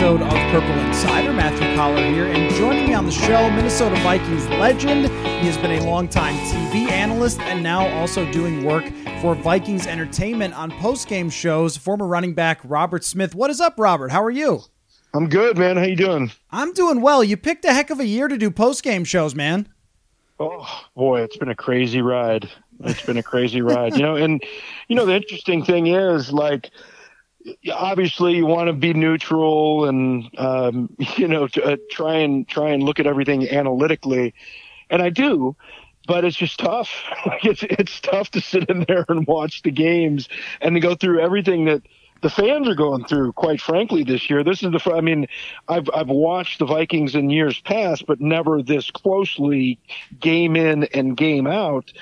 Episode of Purple Insider. Matthew Coller here, and joining me on the show, Minnesota Vikings legend. He has been a longtime TV analyst and now also doing work for Vikings Entertainment on post-game shows. Former running back Robert Smith. What is up, Robert? How are you? I'm good, man. How you doing? I'm doing well. You picked a heck of a year to do post-game shows, man. Oh boy, it's been a crazy ride. It's been a crazy ride, you know. And you know, the interesting thing is, like, obviously, you want to be neutral and um, you know to, uh, try and try and look at everything analytically, and I do. But it's just tough. Like it's it's tough to sit in there and watch the games and to go through everything that the fans are going through. Quite frankly, this year, this is the. I mean, I've I've watched the Vikings in years past, but never this closely, game in and game out.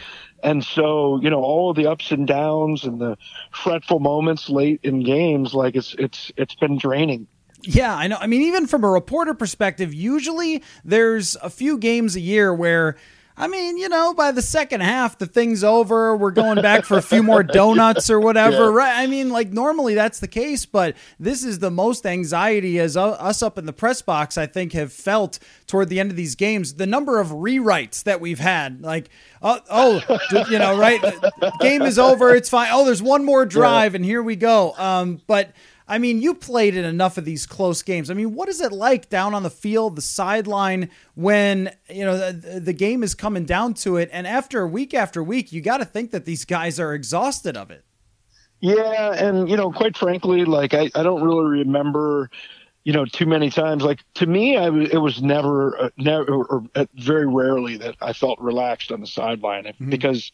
And so, you know, all of the ups and downs and the fretful moments late in games, like it's it's it's been draining. Yeah, I know. I mean, even from a reporter perspective, usually there's a few games a year where, I mean, you know, by the second half, the thing's over. We're going back for a few more donuts or whatever, Yeah. right? I mean, like normally that's the case, but this is the most anxiety as us up in the press box, I think, have felt toward the end of these games. The number of rewrites that we've had, like, oh, oh you know, right? Game is over. It's fine. Oh, there's one more drive, and here we go. Um, but. I mean, you played in enough of these close games. I mean, what is it like down on the field, the sideline, when you know the, the game is coming down to it, and after week after week, you got to think that these guys are exhausted of it. Yeah, and you know, quite frankly, like I, I don't really remember, you know, too many times. Like to me, I it was never, uh, never, or, or uh, very rarely that I felt relaxed on the sideline If- because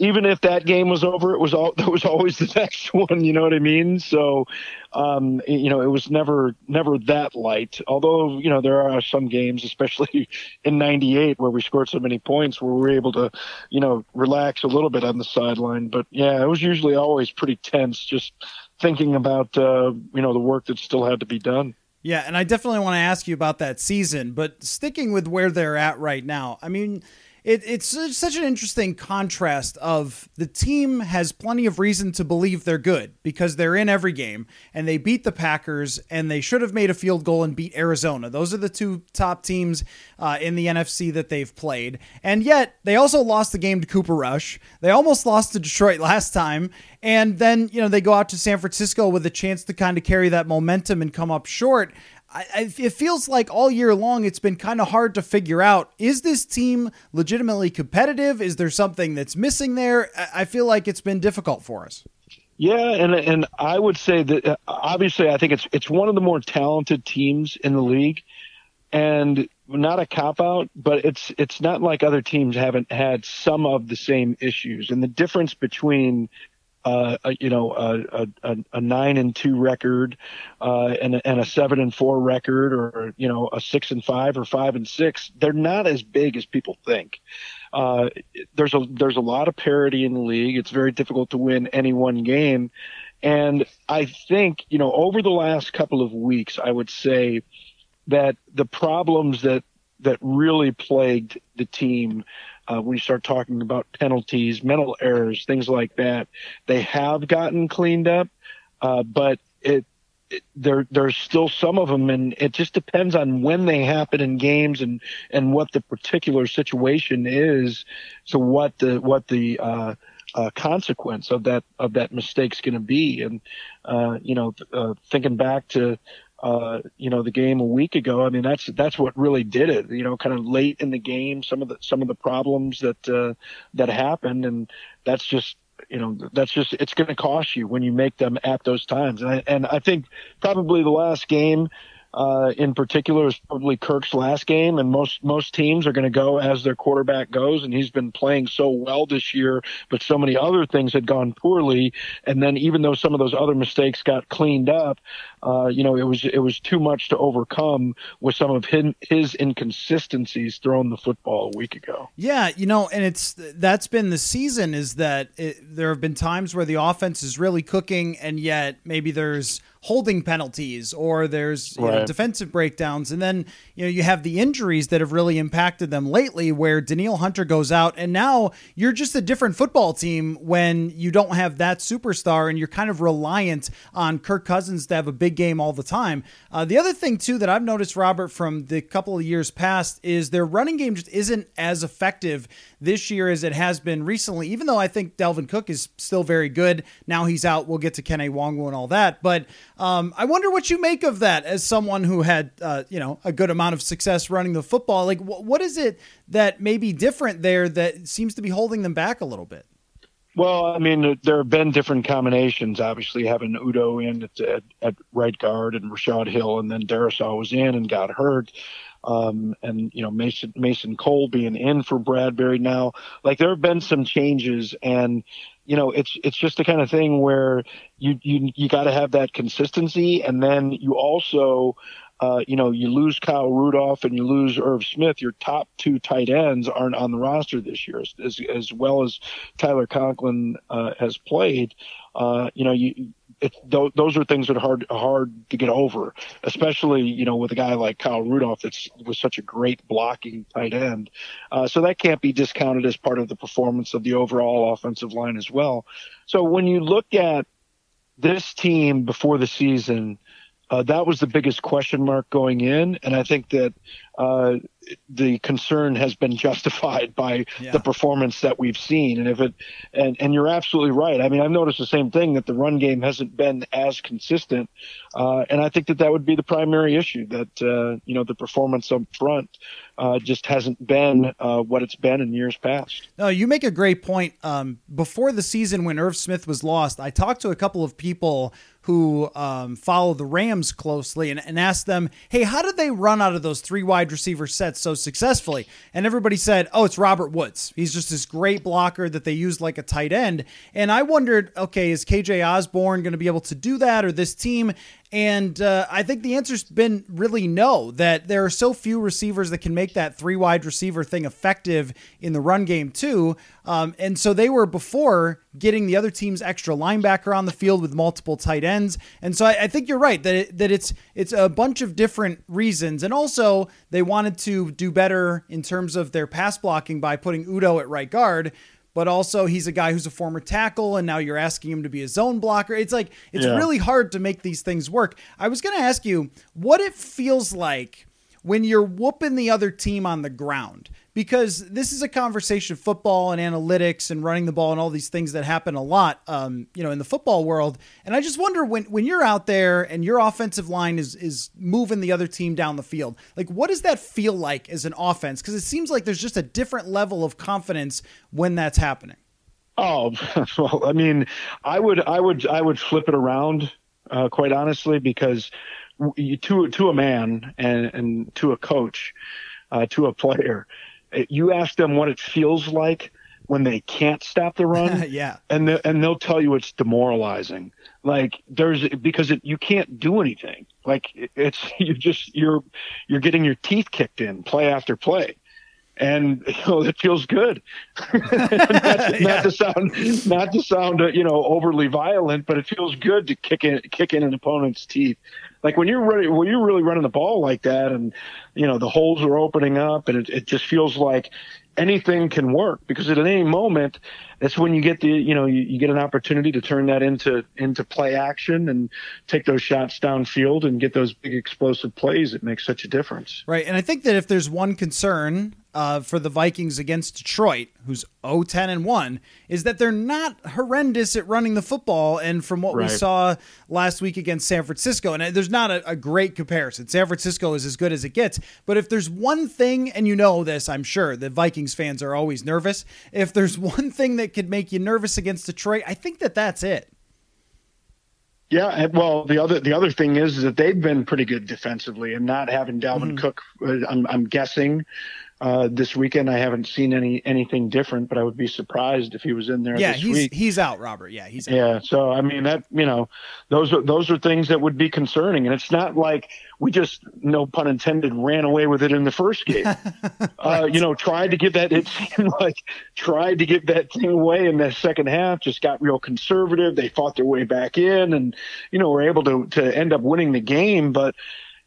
even if that game was over, it was all there was always the next one. You know what I mean? So, um, you know, it was never never that light. Although you know there are some games, especially in '98, where we scored so many points, where we were able to, you know, relax a little bit on the sideline. But yeah, it was usually always pretty tense, just thinking about uh, you know the work that still had to be done. Yeah, and I definitely want to ask you about that season, but sticking with where they're at right now, I mean, it, it's such- an interesting contrast of the team has plenty of reason to believe they're good because they're in every game and they beat the Packers and they should have made a field goal and beat Arizona. Those are the two top teams uh, in the NFC that they've played, and yet they also lost the game to Cooper Rush. They almost lost to Detroit last time, and then you know they go out to San Francisco with a chance to kind of carry that momentum and come up short. I, it feels like all year long it's been kind of hard to figure out is this team legitimately competitive? Is there something that's missing there? I, I feel like it's been difficult for us. Yeah, and and I would say that uh, obviously I think it's it's one of the more talented teams in the league, and not a cop out, but it's it's not like other teams haven't had some of the same issues, and the difference between. Uh, a, you know, a, a, a nine and two record, uh, and, a, and a seven and four record, or you know, a six and five or five and six. They're not as big as people think. Uh, there's a there's a lot of parity in the league. It's very difficult to win any one game, and I think you know over the last couple of weeks, I would say that the problems that that really plagued the team uh, when you start talking about penalties, mental errors, things like that, they have gotten cleaned up, uh, but it, it there there's still some of them, and it just depends on when they happen in games and and what the particular situation is. So what the what the uh, uh, consequence of that of that mistake's going to be, and uh, you know, uh, thinking back to uh, you know, the game a week ago. I mean, that's that's what really did it. You know, kind of late in the game, some of the some of the problems that uh, that happened, and that's just you know that's just it's going to cost you when you make them at those times. And I, and I think probably the last game uh, in particular is probably Kirk's last game, and most most teams are going to go as their quarterback goes, and he's been playing so well this year, but so many other things had gone poorly, and then even though some of those other mistakes got cleaned up, uh, you know, it was it was too much to overcome with some of his, his inconsistencies throwing the football a week ago. Yeah, you know, and it's that's been the season is that it, there have been times where the offense is really cooking, and yet maybe there's holding penalties or there's right. know, defensive breakdowns. And then, you know, you have the injuries that have really impacted them lately where Danielle Hunter goes out and now you're just a different football team when you don't have that superstar and you're kind of reliant on Kirk Cousins to have a big game all the time. Uh, the other thing too that I've noticed, Robert, from the couple of years past is their running game just isn't as effective this year as it has been recently, even though I think Dalvin Cook is still very good. Now he's out. We'll get to Kene Nwangwu and all that. But um, I wonder what you make of that as someone who had, uh, you know, a good amount of success running the football. Like, wh- what is it that may be different there that seems to be holding them back a little bit? Well, I mean, there have been different combinations. Obviously, having Udoh in at, at, at right guard and Rashod Hill, and then Darrisaw was in and got hurt um, and you know Mason Mason Cole being in for Bradbury now. Like there have been some changes, and you know it's it's just the kind of thing where you you you got to have that consistency, and then you also. Uh, you know, you lose Kyle Rudolph and you lose Irv Smith. Your top two tight ends aren't on the roster this year, as as well as Tyler Conklin uh, has played. Uh, you know, you those are things that are hard hard to get over, especially you know with a guy like Kyle Rudolph that was such a great blocking tight end. Uh, so that can't be discounted as part of the performance of the overall offensive line as well. So when you look at this team before the season, uh, that was the biggest question mark going in, and I think that uh, the concern has been justified by yeah. the performance that we've seen. And if it, and, and you're absolutely right. I mean, I've noticed the same thing that the run game hasn't been as consistent. Uh, and I think that that would be the primary issue that, uh, you know, the performance up front, uh, just hasn't been, uh, what it's been in years past. No, you make a great point. Um, before the season when Irv Smith was lost, I talked to a couple of people who um, follow the Rams closely and, and asked them, Hey, how did they run out of those three wide receiver sets so successfully? And everybody said, Oh, it's Robert Woods. He's just this great blocker that they use like a tight end. And I wondered, okay, is KJ Osborn going to be able to do that or this team? And uh, I think the answer's been really no, that there are so few receivers that can make that three wide receiver thing effective in the run game, too. Um, and so they were before getting the other team's extra linebacker on the field with multiple tight ends. And so I, I think you're right that, it, that it's, it's a bunch of different reasons. And also, they wanted to do better in terms of their pass blocking by putting Udoh at right guard but also he's a guy who's a former tackle and now you're asking him to be a zone blocker. It's like it's yeah. really hard to make these things work. I was going to ask you what it feels like when you're whooping the other team on the ground because this is a conversation of football and analytics and running the ball and all these things that happen a lot, um, you know, in the football world. And I just wonder when when you're out there and your offensive line is is moving the other team down the field, like what does that feel like as an offense? Because it seems like there's just a different level of confidence when that's happening. Oh well, I mean, I would I would I would flip it around, uh, quite honestly, because to to a man and and to a coach, uh, to a player you ask them what it feels like when they can't stop the run. yeah. And they, and they'll tell you it's demoralizing. Like there's because it, you can't do anything. Like it's you just you're you're getting your teeth kicked in play after play. And you know, it feels good. not, yeah. not, to sound not to sound uh, you know overly violent, but it feels good to kick in kick in an opponent's teeth like when you're running, when you're really running the ball like that, and you know the holes are opening up, and it, it just feels like anything can work because at any moment that's when you get the you know you, you, get an opportunity to turn that into into play action and take those shots downfield and get those big explosive plays it makes such a difference right and i think that if there's one concern uh, for the Vikings against Detroit, who's 0-10 and 1, is that they're not horrendous at running the football. And from what right. we saw last week against San Francisco, and there's not a, a, great comparison. San Francisco is as good as it gets. But if there's one thing, and you know this, I'm sure, the Vikings Vikings fans are always nervous. If there's one thing that could make you nervous against Detroit, I think that that's it. Yeah, well, the other the other thing is, is that they've been pretty good defensively, and not having Dalvin mm-hmm. Cook, uh, I'm, I'm guessing uh, this weekend. I haven't seen any anything different, but I would be surprised if he was in there. Yeah, he's week. he's out, Robert. Yeah, he's out. yeah. So I mean that you know those are those are things that would be concerning, and it's not like we just no pun intended ran away with it in the first game. right. uh, you know, tried to get that it seemed like tried to get that thing away in the second half. Just got real conservative. They fought their way back in, and you know were able to to end up winning the game, but.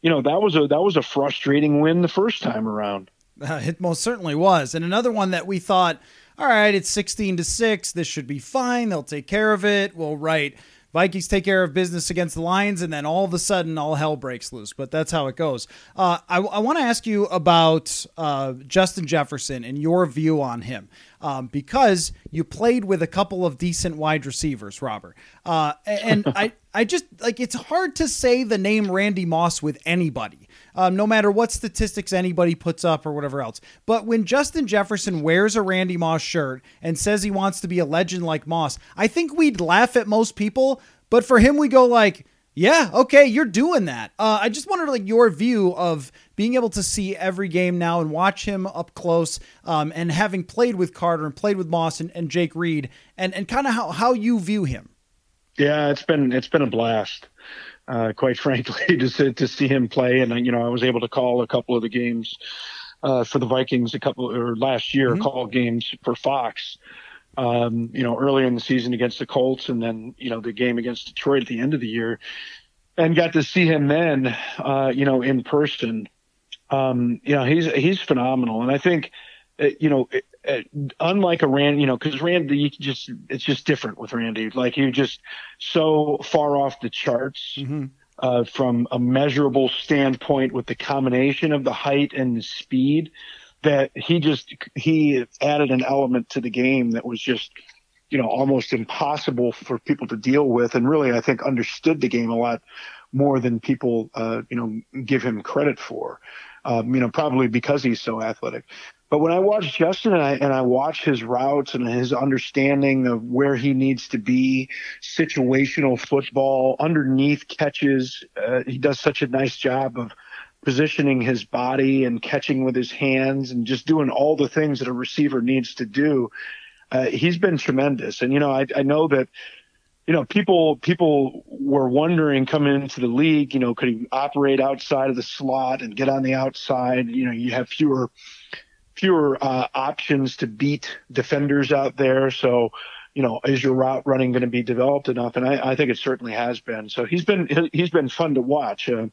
You know that was a that was a frustrating win the first time around. Uh, it most certainly was. And another one that we thought, all right, it's 16 to 6. This should be fine. They'll take care of it. We'll right. Vikings take care of business against the Lions, and then all of a sudden, all hell breaks loose. But that's how it goes. Uh, I, I want to ask you about uh, Justin Jefferson and your view on him, um, because you played with a couple of decent wide receivers, Robert. Uh, and I, I just like it's hard to say the name Randy Moss with anybody um, no matter what statistics anybody puts up or whatever else. But when Justin Jefferson wears a Randy Moss shirt and says he wants to be a legend like Moss, I think we'd laugh at most people. But for him, we go like, yeah, okay, you're doing that. Uh, I just wanted like your view of being able to see every game now and watch him up close, um, and having played with Carter and played with Moss and, and Jake Reed, and and kind of how how you view him. Yeah, it's been it's been a blast uh, quite frankly, to see, to see him play. And you know, I was able to call a couple of the games uh, for the Vikings a couple or last year, mm-hmm. call games for Fox. Um, you know, earlier in the season against the Colts, and then you know the game against Detroit at the end of the year, and got to see him then, uh, you know, in person. Um, you know, he's he's phenomenal, and I think, uh, you know, uh, unlike a Randy, you know, because Randy, you just it's just different with Randy. Like you just so far off the charts mm-hmm. uh, from a measurable standpoint with the combination of the height and the speed that he just he added an element to the game that was just you know almost impossible for people to deal with, and really I think understood the game a lot more than people uh, you know give him credit for. Um, you know, probably because he's so athletic. But when I watch Justin and I and I watch his routes and his understanding of where he needs to be, situational football, underneath catches, uh, he does such a nice job of positioning his body and catching with his hands and just doing all the things that a receiver needs to do. Uh, he's been tremendous, and you know I, I know that you know, people people were wondering coming into the league, you know, could he operate outside of the slot and get on the outside? You know, you have fewer fewer uh, options to beat defenders out there. So, you know, is your route running going to be developed enough? And I, I, think it certainly has been. So he's been he's been fun to watch. Uh,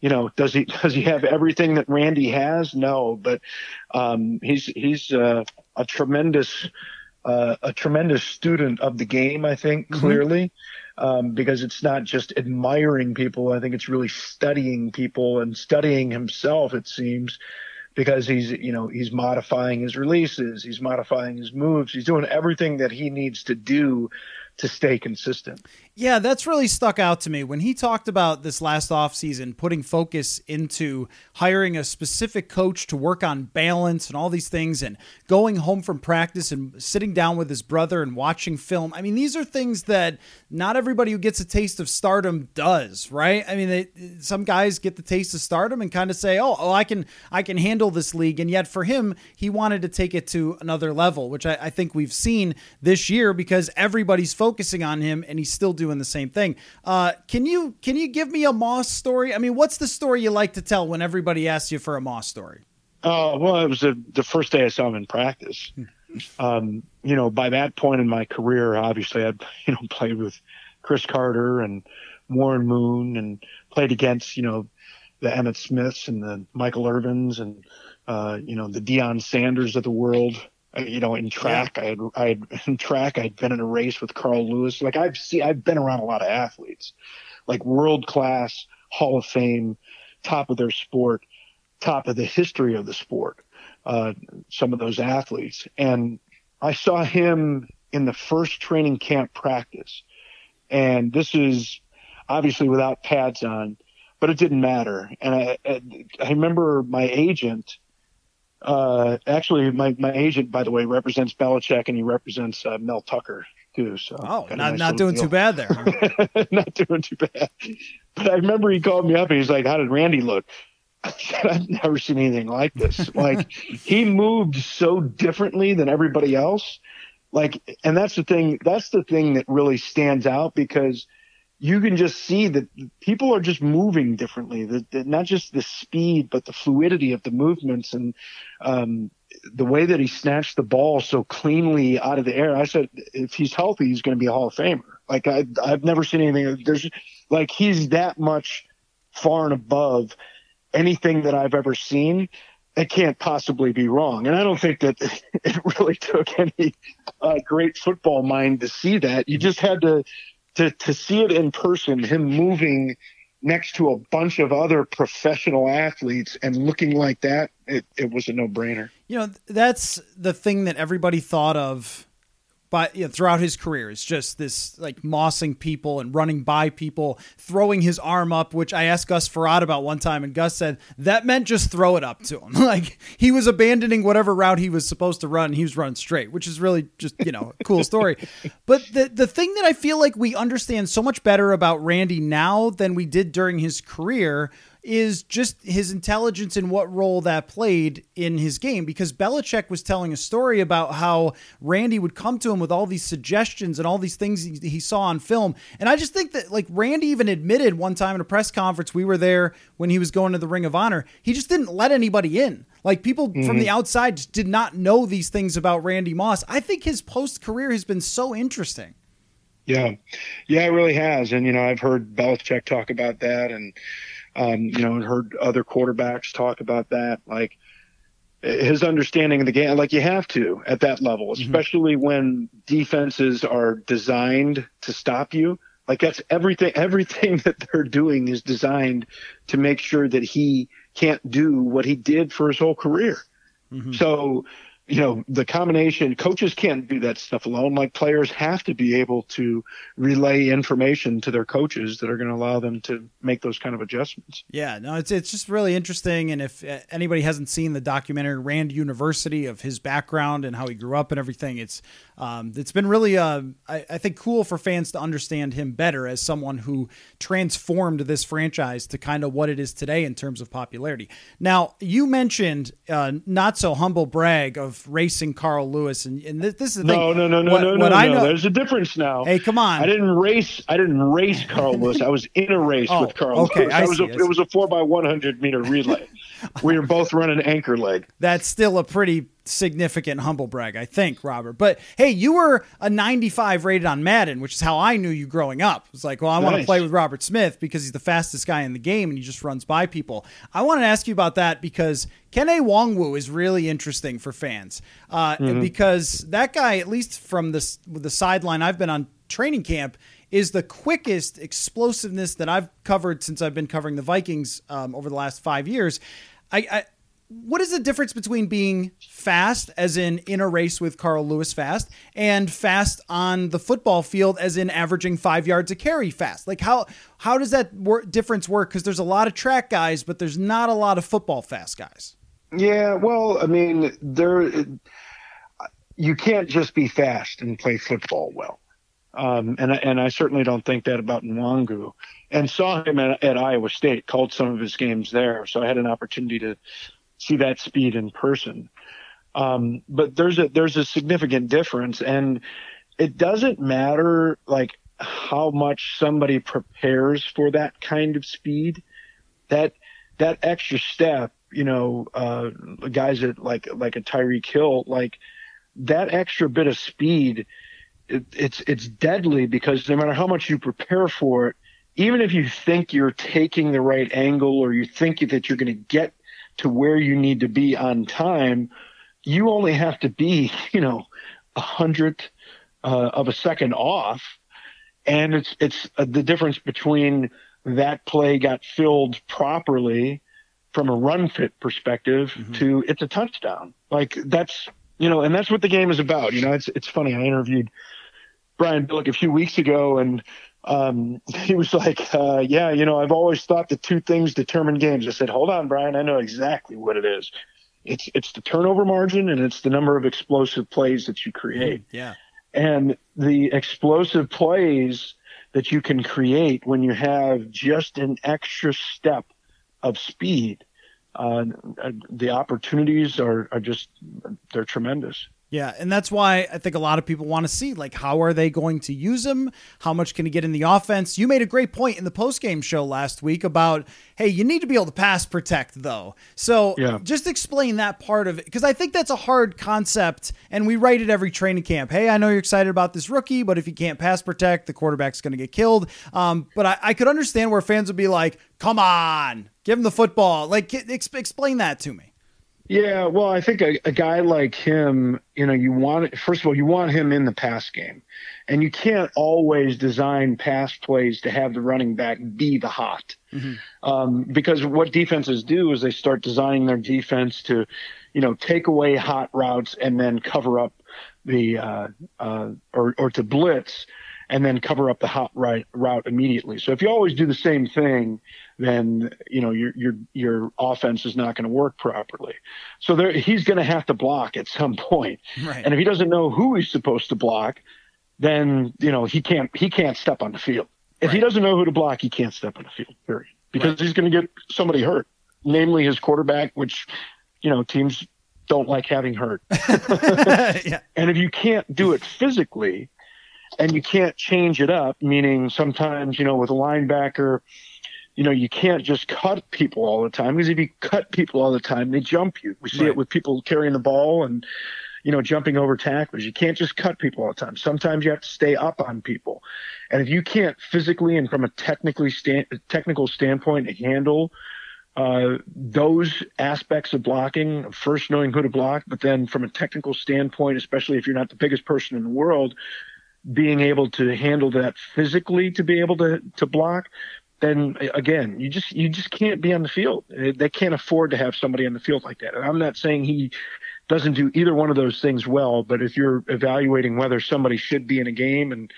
you know, does he does he have everything that Randy has? No, but um, he's he's uh, a tremendous uh, a tremendous student of the game. I think mm-hmm. clearly. Um, because it's not just admiring people. I think it's really studying people and studying himself. It seems, because he's you know he's modifying his releases, he's modifying his moves, he's doing everything that he needs to do to stay consistent. Yeah, that's really stuck out to me when he talked about this last offseason, putting focus into hiring a specific coach to work on balance and all these things, and going home from practice and sitting down with his brother and watching film. I mean, these are things that not everybody who gets a taste of stardom does, right? I mean, they, some guys get the taste of stardom and kind of say, "Oh, oh, I can, I can handle this league," and yet for him, he wanted to take it to another level, which I, I think we've seen this year because everybody's focusing on him, and he's still doing the same thing. Uh, can you can you give me a Moss story? I mean, what's the story you like to tell when everybody asks you for a Moss story? Oh, uh, well, it was the, the first day I saw him in practice. Um, you know, by that point in my career, obviously I'd, you know, played with Cris Carter and Warren Moon and played against, you know, the Emmett Smiths and the Michael Irvins and, uh, you know, the Deion Sanders of the world you know, in track, I had, I had in track, I'd been in a race with Carl Lewis. Like I've seen, I've been around a lot of athletes, like world class, Hall of Fame, top of their sport, top of the history of the sport. Uh, some of those athletes, and I saw him in the first training camp practice, and this is obviously without pads on, but it didn't matter. And I, I remember my agent uh, actually, my, my agent, by the way, represents Belichick and he represents uh, Mel Tucker too. So oh, not nice not doing deal. too bad there. not doing too bad. But I remember he called me up and he's like, "How did Randy look?" I said, "I've never seen anything like this. like he moved so differently than everybody else. Like, and that's the thing. That's the thing that really stands out because." You can just see that people are just moving differently. That, not just the speed, but the fluidity of the movements and um, the way that he snatched the ball so cleanly out of the air. I said, if he's healthy, he's going to be a Hall of Famer. Like I, I've never seen anything. There's like he's that much far and above anything that I've ever seen. It can't possibly be wrong. And I don't think that it really took any uh, great football mind to see that. You just had to to to see it in person, him moving next to a bunch of other professional athletes and looking like that, it, it was a no brainer. You know, that's the thing that everybody thought of but you know, throughout his career it's just this like mossing people and running by people, throwing his arm up, which I asked Gus Frerotte about one time, and Gus said that meant just throw it up to him. like he was abandoning whatever route he was supposed to run, he was running straight, which is really just you know a cool story. but the the thing that I feel like we understand so much better about Randy now than we did during his career is just his intelligence and what role that played in his game. Because Belichick was telling a story about how Randy would come to him with all these suggestions and all these things he, he, saw on film. And I just think that, like, Randy even admitted one time in a press conference, we were there when he was going to the Ring of Honor, he just didn't let anybody in. Like, people mm-hmm. from the outside just did not know these things about Randy Moss. I think his post career has been so interesting. Yeah. Yeah, it really has. And, you know, I've heard Belichick talk about that. And, um, you know, heard other quarterbacks talk about that. Like his understanding of the game, like you have to at that level, mm-hmm. especially mm-hmm. when defenses are designed to stop you. Like that's everything. Everything that they're doing is designed to make sure that he can't do what he did for his whole career. Mm-hmm. So you know, the combination coaches can't do that stuff alone. Like players have to be able to relay information to their coaches that are going to allow them to make those kind of adjustments. Yeah, no, it's it's just really interesting. And if uh, anybody hasn't seen the documentary Rand University of his background and how he grew up and everything, it's um, it's been really, uh, I, I, think, cool for fans to understand him better as someone who transformed this franchise to kind of what it is today in terms of popularity. Now, you mentioned uh, not so humble brag of racing Carl Lewis, and, and this, this, is the no, thing. no, no, no, what, no, what no, I know, no. There's a difference now. Hey, come on! I didn't race. I didn't race Carl Lewis. I was in a race oh, with Carl okay, Lewis. I was a, it was a four by one hundred meter relay. we were both running anchor leg. That's still a pretty significant humble brag, I think, Robert. But hey, you were a 95 rated on Madden, which is how I knew you growing up. It's like, well, I nice. want to play with Robert Smith because he's the fastest guy in the game and he just runs by people. I want to ask you about that because Kene Nwangwu is really interesting for fans uh, mm-hmm. because that guy, at least from the the sideline I've been on training camp, is the quickest explosiveness that I've covered since I've been covering the Vikings um, over the last five years. I, I what is the difference between being fast, as in in a race with Carl Lewis fast, and fast on the football field, as in averaging five yards a carry fast? Like how how does that wor- difference work? Because there's a lot of track guys, but there's not a lot of football fast guys. Yeah, well, I mean, there you can't just be fast and play football well. Um, and and I certainly don't think that about Nwangwu. And saw him at, at Iowa State, called some of his games there, so I had an opportunity to see that speed in person. Um, but there's a there's a significant difference, and it doesn't matter like how much somebody prepares for that kind of speed. That that extra step, you know, uh, guys that like like a Tyreek Hill, like that extra bit of speed, it, it's it's deadly because no matter how much you prepare for it, even if you think you're taking the right angle or you think that you're going to get to where you need to be on time, you only have to be, you know, a hundredth uh, of a second off, and it's it's uh, the difference between that play got filled properly from a run fit perspective mm-hmm. to it's a touchdown. Like that's you know, and that's what the game is about. You know, it's it's funny. I interviewed Brian Billick a few weeks ago, and um, he was like, uh, yeah, you know, I've always thought the two things determine games. I said, hold on, Brian, I know exactly what it is. It's it's the turnover margin and it's the number of explosive plays that you create. Mm, yeah. And the explosive plays that you can create when you have just an extra step of speed, uh, the opportunities are, are just they're tremendous. Yeah, and that's why I think a lot of people want to see like how are they going to use him? How much can he get in the offense? You made a great point in the post-game show last week about hey, you need to be able to pass protect though. So yeah. just explain that part of it because I think that's a hard concept and we write it every training camp. Hey, I know you're excited about this rookie, but if you can't pass protect, the quarterback's going to get killed. Um, but I, I could understand where fans would be like, "Come on, give him the football." Like ex- explain that to me. Yeah, well, I think a, a, guy like him, you know, you want first of all, you want him in the pass game, and you can't always design pass plays to have the running back be the hot, mm-hmm. um, because what defenses do is they start designing their defense to, you know, take away hot routes and then cover up the uh, uh, or or to blitz and then cover up the hot right route immediately. So if you always do the same thing, then you know your your your offense is not going to work properly. So there, he's going to have to block at some point. Right. And if he doesn't know who he's supposed to block, then you know he can't he can't step on the field. If right. he doesn't know who to block, he can't step on the field. Period. Because right. he's going to get somebody hurt, namely his quarterback, which you know teams don't like having hurt. yeah. And if you can't do it physically, and you can't change it up, meaning sometimes, you know, with a linebacker, you know, you can't just cut people all the time because if you cut people all the time, they jump you. We see right. it with people carrying the ball and, you know, jumping over tacklers. You can't just cut people all the time. Sometimes you have to stay up on people. And if you can't physically and from a technically stand, technical standpoint handle uh, those aspects of blocking, first knowing who to block, but then from a technical standpoint, especially if you're not the biggest person in the world, being able to handle that physically to be able to to block, then again, you just you just can't be on the field. They can't afford to have somebody on the field like that. And I'm not saying he doesn't do either one of those things well, but if you're evaluating whether somebody should be in a game and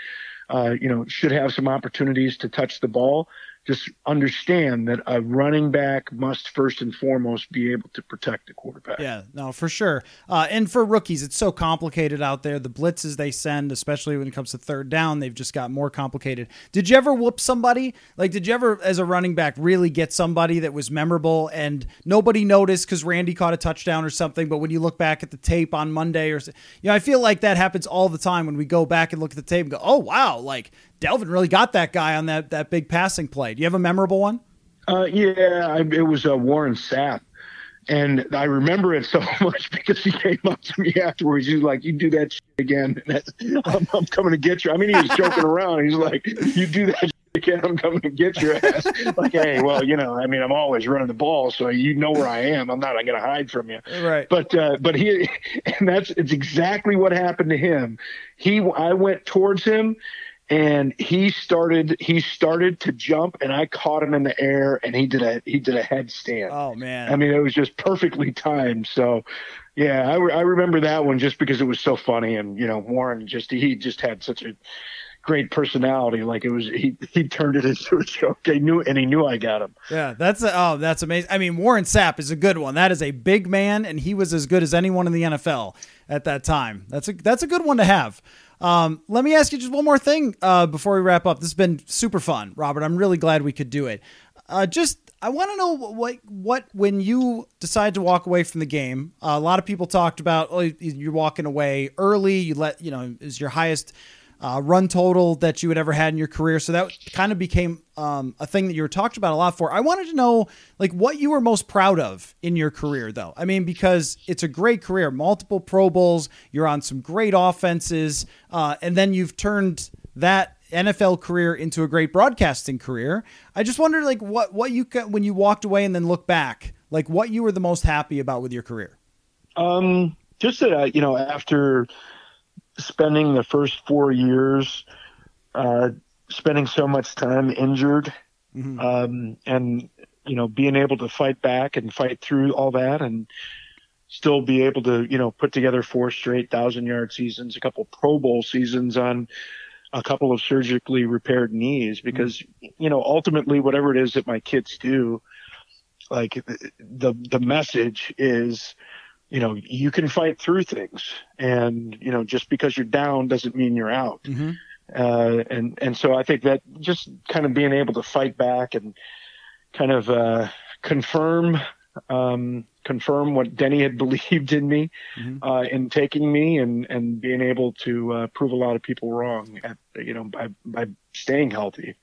uh, you know should have some opportunities to touch the ball, just understand that a running back must first and foremost be able to protect the quarterback. Yeah, no, for sure. Uh, and for rookies, it's so complicated out there. The blitzes they send, especially when it comes to third down, they've just got more complicated. Did you ever whoop somebody? Like, did you ever, as a running back, really get somebody that was memorable and nobody noticed because Randy caught a touchdown or something? But when you look back at the tape on Monday, or you know, I feel like that happens all the time when we go back and look at the tape and go, "Oh wow!" Like Dalvin really got that guy on that that big passing play. Do you have a memorable one? Uh, yeah, I, it was uh, Warren Sapp. And I remember it so much because he came up to me afterwards. He's like, "You do that again, I'm, I'm, coming to get you." I mean, he was joking around. He's like, "You do that again, I'm coming to get your ass." like, hey, well, you know, I mean, I'm always running the ball, so you know where I am. I'm not going to hide from you. Right. But uh, but he, and that's it's exactly what happened to him. He, I went towards him, and he started he started to jump and I caught him in the air and he did a he did a headstand. Oh man. I mean it was just perfectly timed. So yeah, I, re- I remember that one just because it was so funny and you know Warren just he just had such a great personality like it was he he turned it into a joke. He knew and he knew I got him. Yeah, that's a, oh that's amazing. I mean Warren Sapp is a good one. That is a big man and he was as good as anyone in the NFL at that time. That's a that's a good one to have. Um, let me ask you just one more thing uh, before we wrap up. This has been super fun, Robert. I'm really glad we could do it. Uh, just I want to know what what when you decide to walk away from the game. Uh, a lot of people talked about oh, you're walking away early. You let you know is your highest uh, run total that you had ever had in your career. So that kind of became um, a thing that you were talked about a lot for. I wanted to know like what you were most proud of in your career, though. I mean, because it's a great career, multiple Pro Bowls, you're on some great offenses, uh, and then you've turned that NFL career into a great broadcasting career. I just wondered like what what you when you walked away and then look back, like what you were the most happy about with your career. Um, just that uh, you know after spending the first four years uh, spending so much time injured mm-hmm. um, and you know being able to fight back and fight through all that and still be able to you know put together four straight thousand yard seasons a couple pro bowl seasons on a couple of surgically repaired knees because mm-hmm. you know ultimately whatever it is that my kids do like the the message is you know you can fight through things and you know just because you're down doesn't mean you're out mm-hmm. uh, and and so i think that just kind of being able to fight back and kind of uh, confirm um, confirm what Denny had believed in me mm-hmm. uh, in taking me and and being able to uh, prove a lot of people wrong at you know by by staying healthy.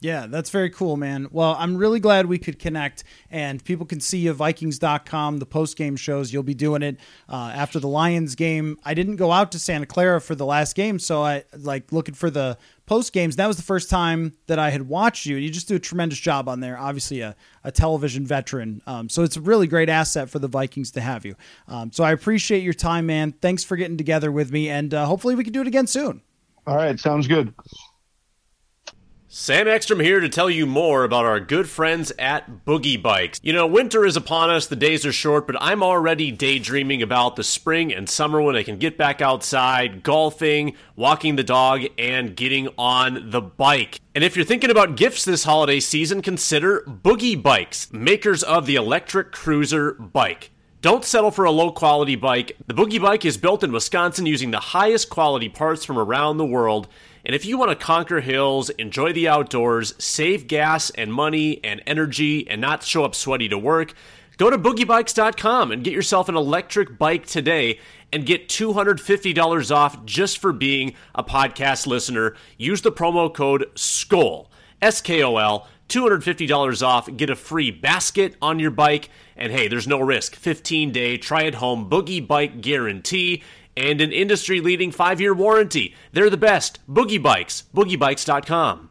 Yeah, that's very cool, man. Well, I'm really glad we could connect and people can see you Vikings.com, the post game shows. You'll be doing it uh, after the Lions game. I didn't go out to Santa Clara for the last game, so I like looking for the post games. That was the first time that I had watched you. You just do a tremendous job on there. Obviously, a, a television veteran. Um, so it's a really great asset for the Vikings to have you. Um, so I appreciate your time, man. Thanks for getting together with me, and uh, hopefully we can do it again soon. All right, sounds good. Sam Ekstrom here to tell you more about our good friends at Boogie Bikes. You know, winter is upon us, the days are short, but I'm already daydreaming about the spring and summer when I can get back outside, golfing, walking the dog, and getting on the bike. And if you're thinking about gifts this holiday season, consider Boogie Bikes, makers of the electric cruiser bike. Don't settle for a low quality bike. The Boogie Bike is built in Wisconsin using the highest quality parts from around the world and if you want to conquer hills, enjoy the outdoors, save gas and money and energy, and not show up sweaty to work, go to boogiebikes.com and get yourself an electric bike today and get $250 off just for being a podcast listener. Use the promo code SKOL, S K O L, $250 off, get a free basket on your bike, and hey, there's no risk. 15 day try at home boogie bike guarantee and an industry leading five year warranty. They're the best. Boogie Bikes, boogiebikes.com.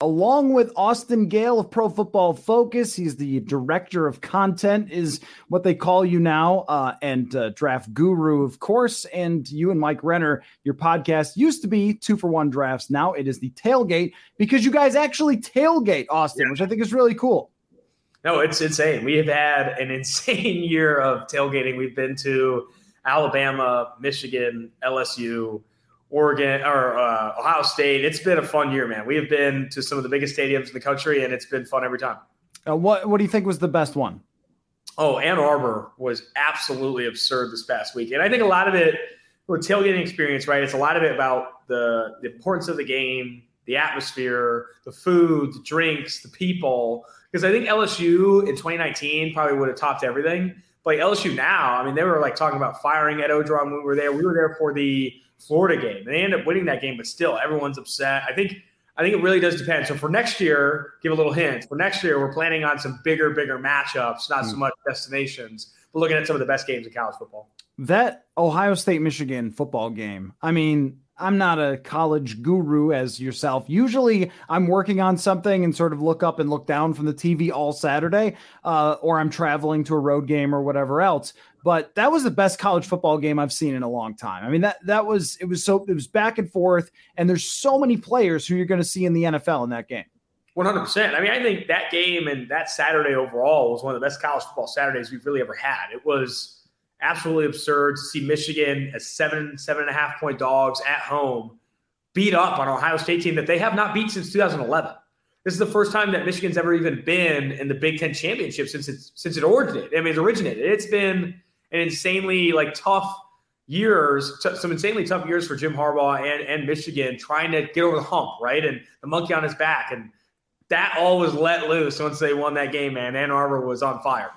along with Austin Gayle of Pro Football Focus. He's the director of content, is what they call you now, uh, and uh, draft guru, of course. And you and Mike Renner, your podcast used to be two for one drafts. Now it is the tailgate because you guys actually tailgate Austin, yeah. which I think is really cool. No, it's insane. We have had an insane year of tailgating. We've been to Alabama, Michigan, LSU. Oregon or uh, Ohio State. It's been a fun year, man. We have been to some of the biggest stadiums in the country, and it's been fun every time. Uh, what What do you think was the best one? Oh, Ann Arbor was absolutely absurd this past week, and I think a lot of it, with tailgating experience, right? It's a lot of it about the the importance of the game, the atmosphere, the food, the drinks, the people. Because I think LSU in 2019 probably would have topped everything. But LSU now, I mean, they were like talking about firing Ed Orgeron when we were there. We were there for the Florida game. And They end up winning that game, but still everyone's upset. I think I think it really does depend. So for next year, give a little hint. For next year, we're planning on some bigger, bigger matchups, not mm. so hmm. much destinations, but looking at some of the best games in college football. That Ohio State Michigan football game. I mean, I'm not a college guru as yourself. Usually I'm working on something and sort of look up and look down from the TV all Saturday, uh, or I'm traveling to a road game or whatever else. But that was the best college football game I've seen in a long time. I mean, that that was it was so it was back and forth, and there's so many players who you're going to see in the NFL in that game. 100%. I mean, I think that game and that Saturday overall was one of the best college football Saturdays we've really ever had. It was absolutely absurd to see Michigan as seven, seven and a half point dogs at home beat up on Ohio State team that they have not beat since 2011. This is the first time that Michigan's ever even been in the Big Ten championship since it since it originated. I mean, it originated. It's been an insanely like tough years, t- some insanely tough years for Jim Harbaugh and, and Michigan trying to get over the hump, right? And the monkey on his back. And that all was let loose once they won that game, man. Ann Arbor was on fire.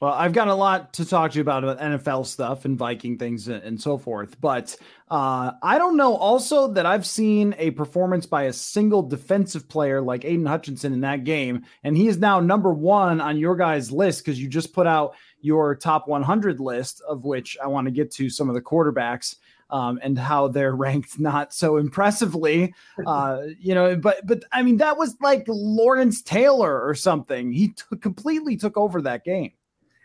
Well, I've got a lot to talk to you about about NFL stuff and Viking things and so forth, but uh, I don't know. Also, that I've seen a performance by a single defensive player like Aidan Hutchinson in that game, and he is now number one on your guys' list because you just put out your top 100 list, of which I want to get to some of the quarterbacks. um, and how they're ranked not so impressively. Uh, you know, but but I mean that was like Lawrence Taylor or something. He t- completely took over that game.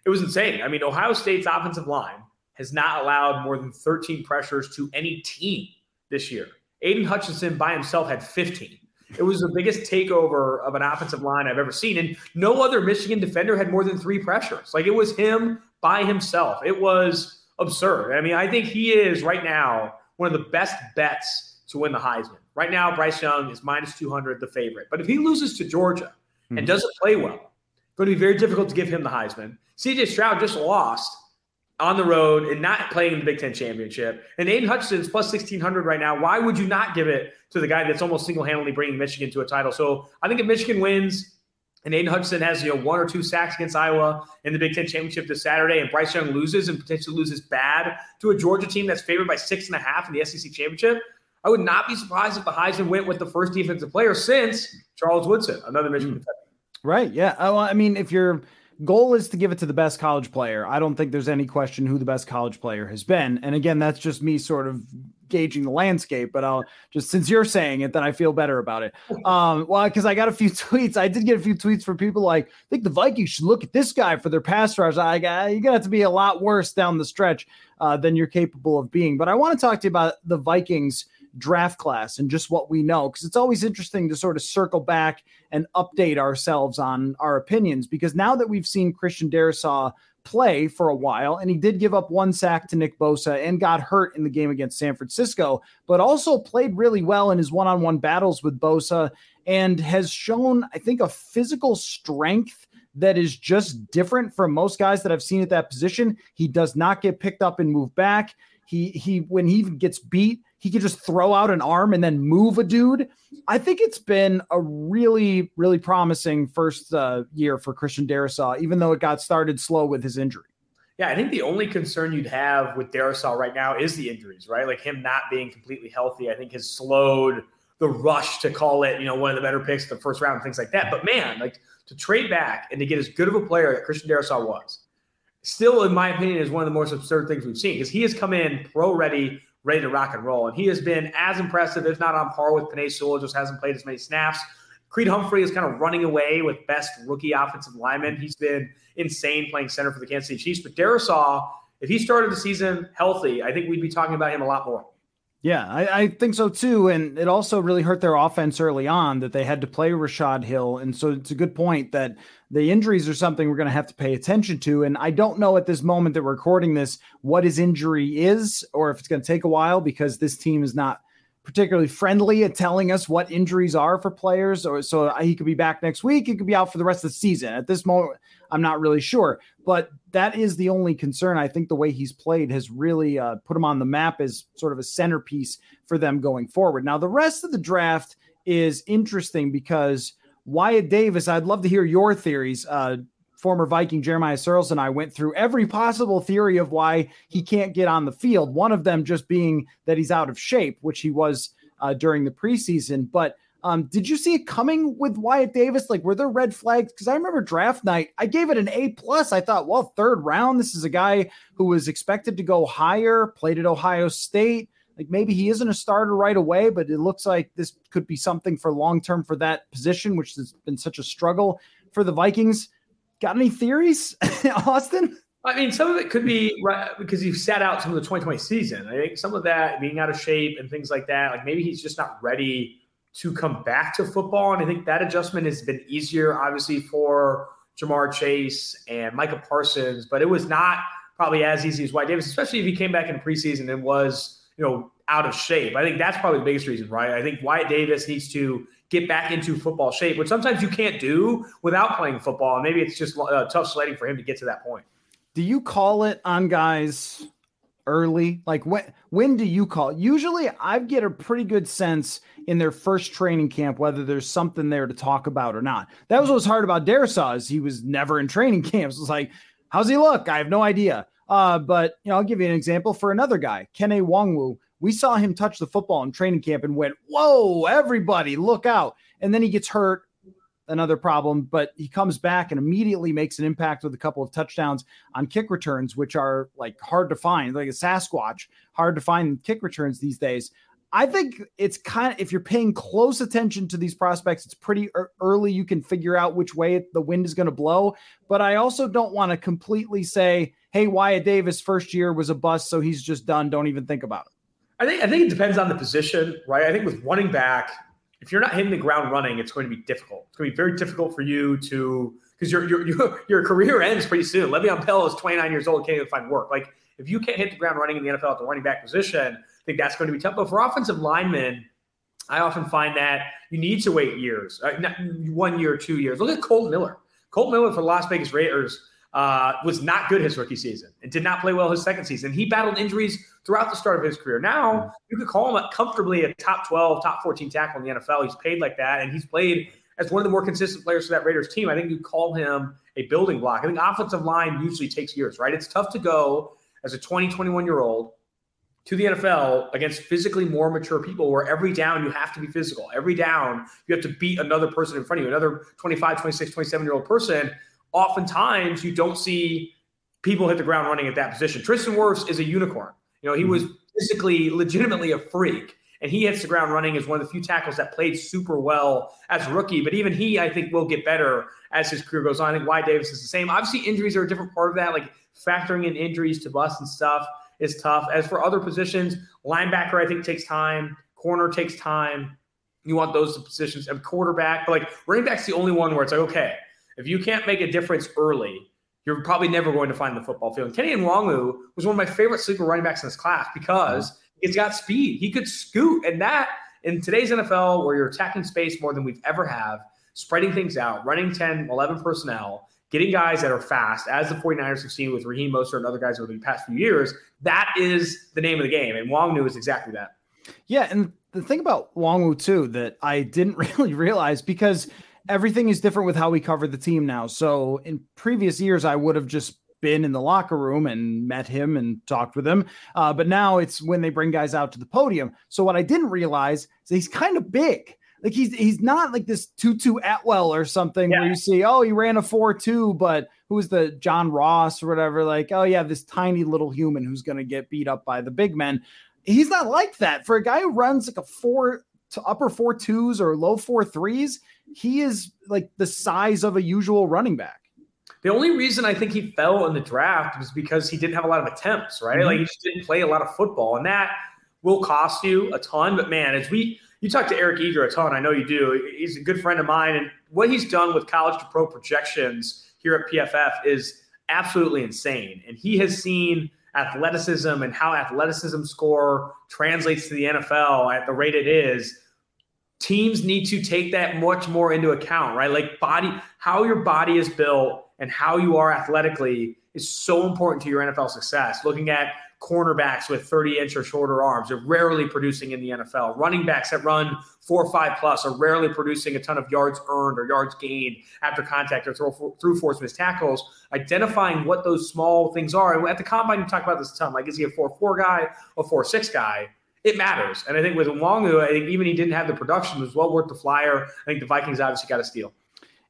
It was insane. I mean, Ohio State's offensive line has not allowed more than 13 pressures to any team this year. Aidan Hutchinson by himself had 15. It was the biggest takeover of an offensive line I've ever seen. And no other Michigan defender had more than three pressures. Like it was him by himself. It was absurd. I mean, I think he is right now one of the best bets to win the Heisman. Right now, Bryce Young is minus 200, the favorite. But if he loses to Georgia and mm-hmm. doesn't play well, going to be very difficult to give him the Heisman. CJ Stroud just lost on the road and not playing in the Big Ten championship. And Aidan Hutchinson's plus 1600 right now. Why would you not give it to the guy that's almost single handedly bringing Michigan to a title? So I think if Michigan wins and Aidan Hutchinson has you know one or two sacks against Iowa in the Big Ten championship this Saturday, and Bryce Young loses and potentially loses bad to a Georgia team that's favored by six and a half in the SEC championship, I would not be surprised if the Heisman went with the first defensive player since Charles Woodson, another Michigan hmm. defender. Right. Yeah. I mean, if you're goal is to give it to the best college player. I don't think there's any question who the best college player has been. And again, that's just me sort of gauging the landscape, but I'll just since you're saying it, then I feel better about it. Um, well, because I got a few tweets. I did get a few tweets from people like, I think the Vikings should look at this guy for their pass rush. I got you're gonna have to be a lot worse down the stretch uh, than you're capable of being. But I want to talk to you about the Vikings draft class and just what we know because it's always interesting to sort of circle back and update ourselves on our opinions because now that we've seen Christian Darrisaw play for a while and he did give up one sack to Nick Bosa and got hurt in the game against San Francisco but also played really well in his one-on-one battles with Bosa and has shown I think a physical strength that is just different from most guys that I've seen at that position. He does not get picked up and move back. He he when he even gets beat, he could just throw out an arm and then move a dude. I think it's been a really, really promising first uh, year for Christian Darrisaw, even though it got started slow with his injury. Yeah, I think the only concern you'd have with Darrisaw right now is the injuries, right? Like him not being completely healthy, I think has slowed the rush to call it, you know, one of the better picks the first round, things like that. But man, like to trade back and to get as good of a player that Christian Darrisaw was, still, in my opinion, is one of the most absurd things we've seen because he has come in pro ready ready to rock and roll. And he has been as impressive, if not on par with Penei Sewell, just hasn't played as many snaps. Creed Humphrey is kind of running away with best rookie offensive lineman. He's been insane playing center for the Kansas City Chiefs. But Darrisaw, if he started the season healthy, I think we'd be talking about him a lot more. Yeah, I, I, think so too. And it also really hurt their offense early on that they had to play Rashod Hill. And so it's a good point that the injuries are something we're going to have to pay attention to. And I don't know at this moment that we're recording this what his injury is or if it's going to take a while because this team is not particularly friendly at telling us what injuries are for players. Or so he could be back next week. He could be out for the rest of the season. At this moment, I'm not really sure. But that is the only concern. I think the way he's played has really uh, put him on the map as sort of a centerpiece for them going forward. Now, the rest of the draft is interesting because Wyatt Davis, I'd love to hear your theories. Uh, former Viking Jeremiah Sirles and I went through every possible theory of why he can't get on the field. One of them just being that he's out of shape, which he was uh, during the preseason. But um, did you see it coming with Wyatt Davis? Like, were there red flags? Because I remember draft night, I gave it an A plus. I thought, well, third round, this is a guy who was expected to go higher, played at Ohio State. Like maybe he isn't a starter right away, but it looks like this could be something for long term for that position, which has been such a struggle for the Vikings. Got any theories, Austin? I mean, some of it could be right, because he sat out some of the 2020 season. I think some of that being out of shape and things like that, like maybe he's just not ready to come back to football. And I think that adjustment has been easier, obviously, for Ja'Marr Chase and Micah Parsons, but it was not probably as easy as Wyatt Davis, especially if he came back in preseason and was, you know, out of shape. I think that's probably the biggest reason, right? I think Wyatt Davis needs to get back into football shape, which sometimes you can't do without playing football. And maybe it's just uh, tough sledding for him to get to that point. Do you call it on guys early? Like when when do you call? Usually I get a pretty good sense in their first training camp whether there's something there to talk about or not. That was what was hard about Darrisaw is he was never in training camps. It was like, how's he look? I have no idea. Uh, but you know, I'll give you an example for another guy, Kene Nwangwu. We saw him touch the football in training camp and went, "Whoa, everybody, look out!" And then he gets hurt another problem, but he comes back and immediately makes an impact with a couple of touchdowns on kick returns, which are like hard to find, like a Sasquatch, hard to find kick returns these days. I think it's kind of if you're paying close attention to these prospects, it's pretty early. You can figure out which way the wind is going to blow. But I also don't want to completely say, "Hey, Wyatt Davis first year was a bust, so he's just done. Don't even think about it." I think I think it depends on the position, right? I think with running back, if you're not hitting the ground running, it's going to be difficult. It's going to be very difficult for you to because your your your career ends pretty soon. Le'Veon Bell is 29 years old, can't even find work. Like if you can't hit the ground running in the NFL at the running back position I think that's going to be tough. But for offensive linemen, I often find that you need to wait years, uh, one year, two years. Look at Kolton Miller. Kolton Miller for the Las Vegas Raiders uh, was not good his rookie season and did not play well his second season. He battled injuries throughout the start of his career. Now you could call him comfortably a top 12, top 14 tackle in the NFL. He's paid like that, and he's played as one of the more consistent players for that Raiders team. I think you call him a building block. I think offensive line usually takes years, right? It's tough to go as a 20, 21 year old to the NFL against physically more mature people where every down you have to be physical. Every down you have to beat another person in front of you, another 25, 26, 27 year old person. Oftentimes you don't see people hit the ground running at that position. Tristan Wirfs is a unicorn. You know, he mm-hmm. was physically, legitimately a freak. And he hits the ground running as one of the few tackles that played super well as a rookie. But even he, I think, will get better as his career goes on. I think Wyatt Davis is the same. Obviously, injuries are a different part of that, like factoring in injuries to bust and stuff is tough. As for other positions, linebacker, I think takes time. Corner takes time. You want those positions. And quarterback, but like running back's the only one where it's like, okay, if you can't make a difference early, you're probably never going to find the football field. And Kene Nwangwu was one of my favorite sleeper running backs in this class because uh-huh. he's got speed. He could scoot. And that in today's NFL, where you're attacking space more than we've ever have, spreading things out, running 10, 11 personnel, getting guys that are fast, as the 49ers have seen with Raheem Mostert and other guys over the past few years, that is the name of the game. And Nwangwu is exactly that. Yeah. And the thing about Nwangwu, too, that I didn't really realize because everything is different with how we cover the team now. So in previous years, I would have just been in the locker room and met him and talked with him. Uh, but now it's when they bring guys out to the podium. So what I didn't realize is he's kind of big. Like he's he's not like this Tutu Atwell or something yeah. where you see, oh, he ran a four two, but who's the John Ross or whatever? Like, oh yeah, this tiny little human who's gonna get beat up by the big men. He's not like that. For a guy who runs like a four to upper four twos or low four threes, he is like the size of a usual running back. The only reason I think he fell in the draft was because he didn't have a lot of attempts, right? Mm-hmm. Like he just didn't play a lot of football, and that will cost you a ton. But man, as we you talk to Eric Eager a ton. I know you do. He's a good friend of mine, and what he's done with college to pro projections here at PFF is absolutely insane. And he has seen athleticism and how athleticism score translates to the NFL at the rate it is. Teams need to take that much more into account, right? Like body, how your body is built and how you are athletically is so important to your NFL success. Looking at cornerbacks with 30 inch or shorter arms are rarely producing in the NFL. Running backs that run four or five plus are rarely producing a ton of yards earned or yards gained after contact or through, through force missed tackles. Identifying what those small things are. And at the combine, you talk about this a ton. Like, is he a 4 4 guy or 4 6 guy? It matters. And I think with Nwangwu, I think even he didn't have the production, it was well worth the flyer. I think the Vikings obviously got a steal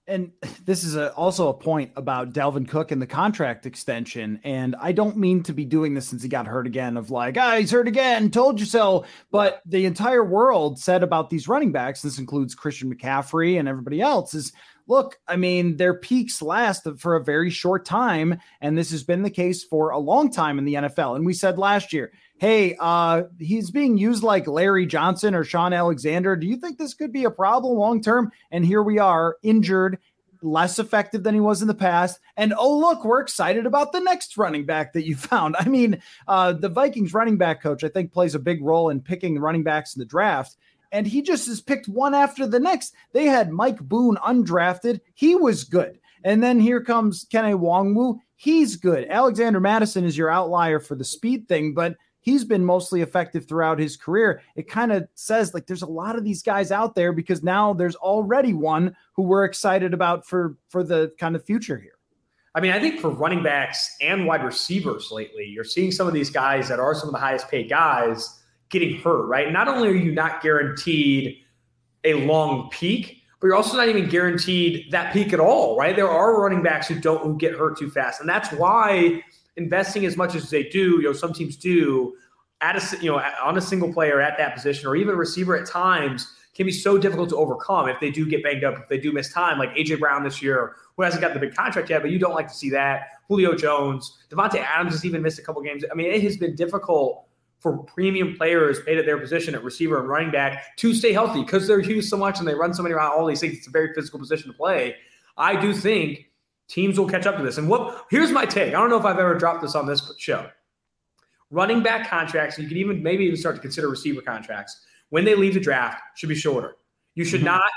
and this is a, also a point about Dalvin Cook and the contract extension. And I don't mean to be doing this since he got hurt again, of like, ah, he's hurt again, told you so. But the entire world said about these running backs, this includes Christian McCaffrey and everybody else, is look, I mean, their peaks last for a very short time. And this has been the case for a long time in the NFL. And we said last year, hey, uh, he's being used like Larry Johnson or Shaun Alexander. Do you think this could be a problem long term? And here we are, injured, less effective than he was in the past. And oh, look, we're excited about the next running back that you found. I mean, uh, the Vikings running back coach, I think, plays a big role in picking the running backs in the draft. And he just has picked one after the next. They had Mike Boone undrafted. He was good. And then here comes Kene Nwangwu. He's good. Alexander Mattison is your outlier for the speed thing, but he's been mostly effective throughout his career. It kind of says like there's a lot of these guys out there because now there's already one who we're excited about for for the kind of future here. I mean, I think for running backs and wide receivers lately, you're seeing some of these guys that are some of the highest paid guys getting hurt, right? Not only are you not guaranteed a long peak, but you're also not even guaranteed that peak at all, right? There are running backs who don't who get hurt too fast, and that's why investing as much as they do, you know, some teams do at a you know on a single player at that position or even a receiver at times can be so difficult to overcome if they do get banged up, if they do miss time, like AJ Brown this year, who hasn't got the big contract yet, but you don't like to see that. Julio Jones, Davante Adams has even missed a couple games. I mean, it has been difficult for premium players paid at their position at receiver and running back to stay healthy because they're used so much and they run so many around all these things. It's a very physical position to play. I do think teams will catch up to this. And what here's my take. I don't know if I've ever dropped this on this show. Running back contracts, you can even maybe even start to consider receiver contracts when they leave the draft should be shorter. You should mm-hmm. not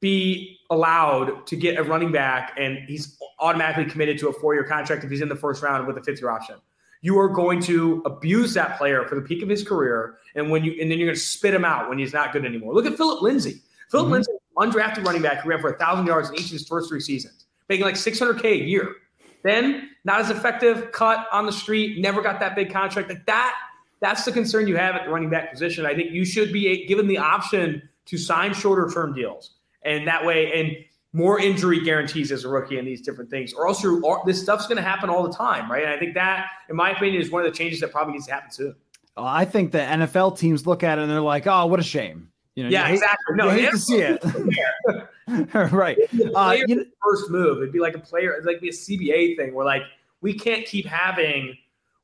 be allowed to get a running back and he's automatically committed to a four year contract if he's in the first round with a fifth year option you are going to abuse that player for the peak of his career, and when you and then you're going to spit him out when he's not good anymore. Look at Philip Lindsay. Philip mm-hmm. Lindsay, undrafted running back, who ran for thousand yards in each of his first three seasons, making like 600k a year. Then not as effective, cut on the street, never got that big contract. Like that, that's the concern you have at the running back position. I think you should be given the option to sign shorter term deals, and that way, and more injury guarantees as a rookie and these different things, or else this stuff's going to happen all the time, right? And I think that, in my opinion, is one of the changes that probably needs to happen soon. Well, I think the NFL teams look at it and they're like, "Oh, what a shame." You know, yeah, you exactly. no, you hate to see it. right. Uh, you know, first move. It'd be like a player. It'd like be a CBA thing where like we can't keep having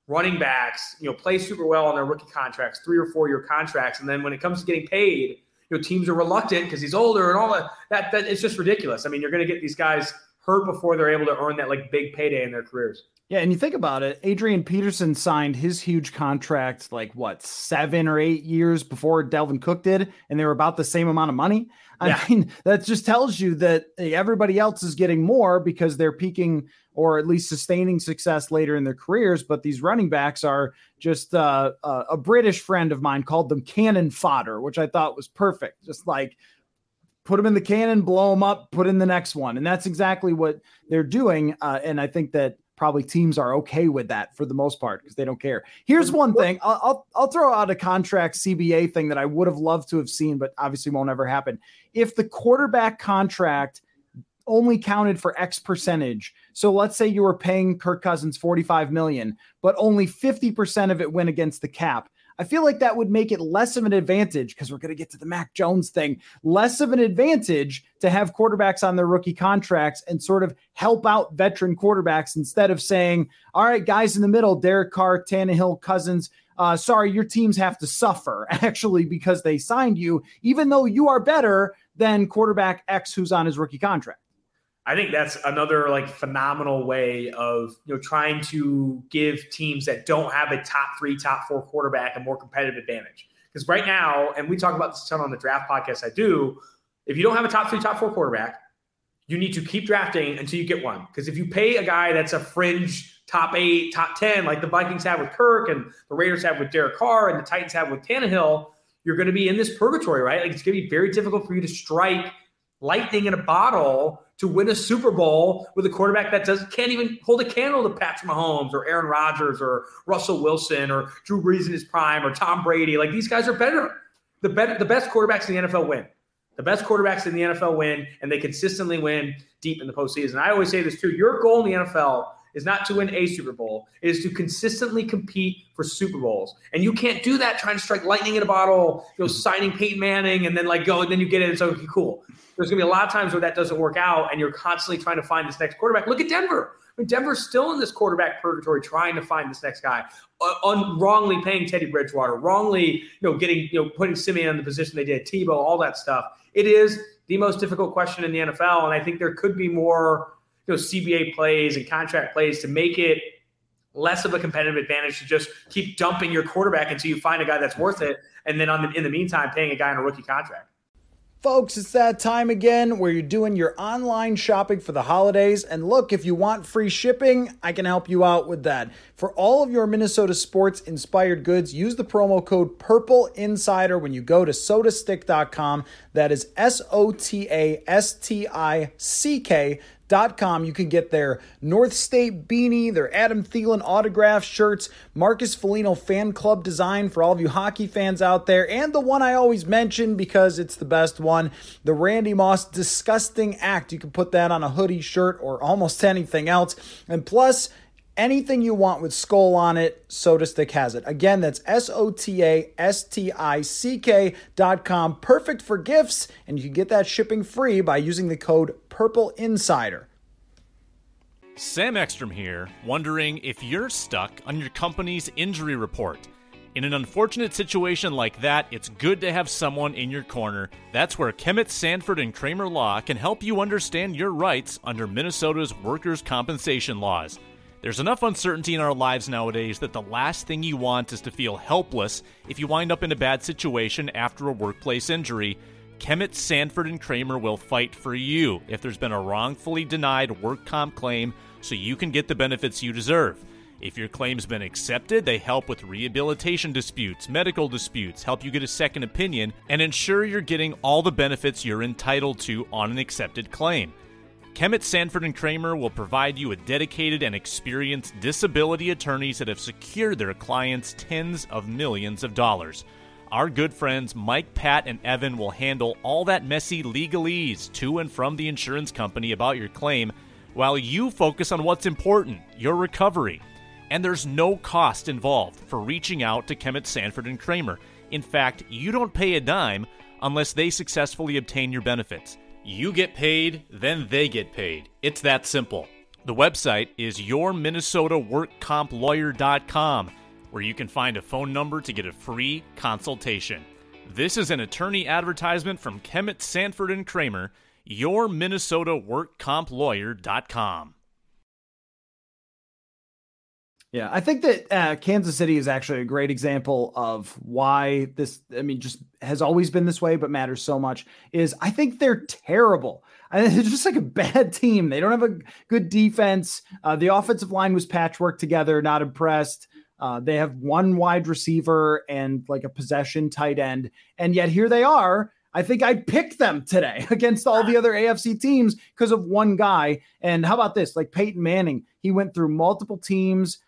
running backs, you know, play super well on their rookie contracts, three or four year contracts, and then when it comes to getting paid, you know, teams are reluctant because he's older and all that. That that it's just ridiculous. I mean, you're going to get these guys hurt before they're able to earn that like big payday in their careers. Yeah, and you think about it, Adrian Peterson signed his huge contract like what seven or eight years before Dalvin Cook did, and they were about the same amount of money. I yeah. mean, that just tells you that eh, everybody else is getting more because they're peaking or at least sustaining success later in their careers. But these running backs are just uh, uh, a British friend of mine called them cannon fodder, which I thought was perfect. Just like put them in the cannon, blow them up, put in the next one. And that's exactly what they're doing. Uh, and I think that probably teams are okay with that for the most part because they don't care. Here's one thing I'll, I'll, I'll throw out a contract CBA thing that I would have loved to have seen, but obviously won't ever happen. If the quarterback contract only counted for X percentage. So let's say you were paying Kirk Cousins 45 million, but only 50% of it went against the cap. I feel like that would make it less of an advantage because we're going to get to the Mac Jones thing. Less of an advantage to have quarterbacks on their rookie contracts and sort of help out veteran quarterbacks instead of saying, all right, guys in the middle, Derek Carr, Tannehill, Cousins, uh, sorry, your teams have to suffer actually because they signed you, even though you are better than quarterback X who's on his rookie contract. I think that's another like phenomenal way of you know trying to give teams that don't have a top three, top four quarterback a more competitive advantage. Because right now, and we talk about this a ton on the draft podcast I do, if you don't have a top three, top four quarterback, you need to keep drafting until you get one. Because if you pay a guy that's a fringe top eight, top 10, like the Vikings have with Kirk and the Raiders have with Derek Carr and the Titans have with Tannehill, you're going to be in this purgatory, right? Like it's going to be very difficult for you to strike lightning in a bottle to win a Super Bowl with a quarterback that does can't even hold a candle to Patrick Mahomes or Aaron Rodgers or Russell Wilson or Drew Brees in his prime or Tom Brady. Like these guys are better. The better, the best quarterbacks in the NFL win. The best quarterbacks in the NFL win, and they consistently win deep in the postseason. I always say this too: your goal in the NFL is not to win a Super Bowl; it is to consistently compete for Super Bowls. And you can't do that trying to strike lightning in a bottle, you know, signing Peyton Manning, and then like go, and then you get it. And so okay, cool there's going to be a lot of times where that doesn't work out and you're constantly trying to find this next quarterback. Look at Denver. I mean, Denver's still in this quarterback purgatory trying to find this next guy, uh, un- wrongly paying Teddy Bridgewater, wrongly, you know, getting, you know, putting Siemian in the position they did, Tebow, all that stuff. It is the most difficult question in the NFL. And I think there could be more, you know, CBA plays and contract plays to make it less of a competitive advantage to just keep dumping your quarterback until you find a guy that's worth it. And then the, in the meantime, paying a guy on a rookie contract. Folks, it's that time again where you're doing your online shopping for the holidays. And look, if you want free shipping, I can help you out with that. For all of your Minnesota sports inspired goods, use the promo code Purple Insider when you go to sotastick.com. That is S O T A S T I C K com. You can get their North State beanie, their Adam Thielen autograph shirts, Marcus Foligno fan club design for all of you hockey fans out there, and the one I always mention because it's the best one, the Randy Moss Disgusting Act. You can put that on a hoodie, shirt, or almost anything else. And plus, anything you want with skull on it, SotaStick has it. Again, that's S O T A S T I C K dot com. Perfect for gifts, and you can get that shipping free by using the code Purple Insider. Sam Ekstrom here, wondering if you're stuck on your company's injury report. In an unfortunate situation like that, it's good to have someone in your corner. That's where Kemet Sanford and Kramer Law can help you understand your rights under Minnesota's workers' compensation laws. There's enough uncertainty in our lives nowadays that the last thing you want is to feel helpless if you wind up in a bad situation after a workplace injury. Kemet, Sanford, and Kramer will fight for you if there's been a wrongfully denied work comp claim so you can get the benefits you deserve. If your claim's been accepted, they help with rehabilitation disputes, medical disputes, help you get a second opinion, and ensure you're getting all the benefits you're entitled to on an accepted claim. Kemet Sanford and Kramer will provide you with dedicated and experienced disability attorneys that have secured their clients tens of millions of dollars. Our good friends Mike, Pat, and Evan will handle all that messy legalese to and from the insurance company about your claim while you focus on what's important your recovery. And there's no cost involved for reaching out to Kemet Sanford and Kramer. In fact, you don't pay a dime unless they successfully obtain your benefits. You get paid, then they get paid. It's that simple. The website is yourminnesotaworkcomplawyer.com, where you can find a phone number to get a free consultation. This is an attorney advertisement from Kemet Sanford and Kramer, yourminnesotaworkcomplawyer.com. Yeah, I think that uh, Kansas City is actually a great example of why this, I mean, just has always been this way, but matters so much. Is I think they're terrible. I think they're just like a bad team. They don't have a good defense. Uh, the offensive line was patchwork together, not impressed. Uh, they have one wide receiver and like a possession tight end. And yet here they are. I think I picked them today against all the other AFC teams because of one guy. And how about this? Like Peyton Manning, he went through multiple teams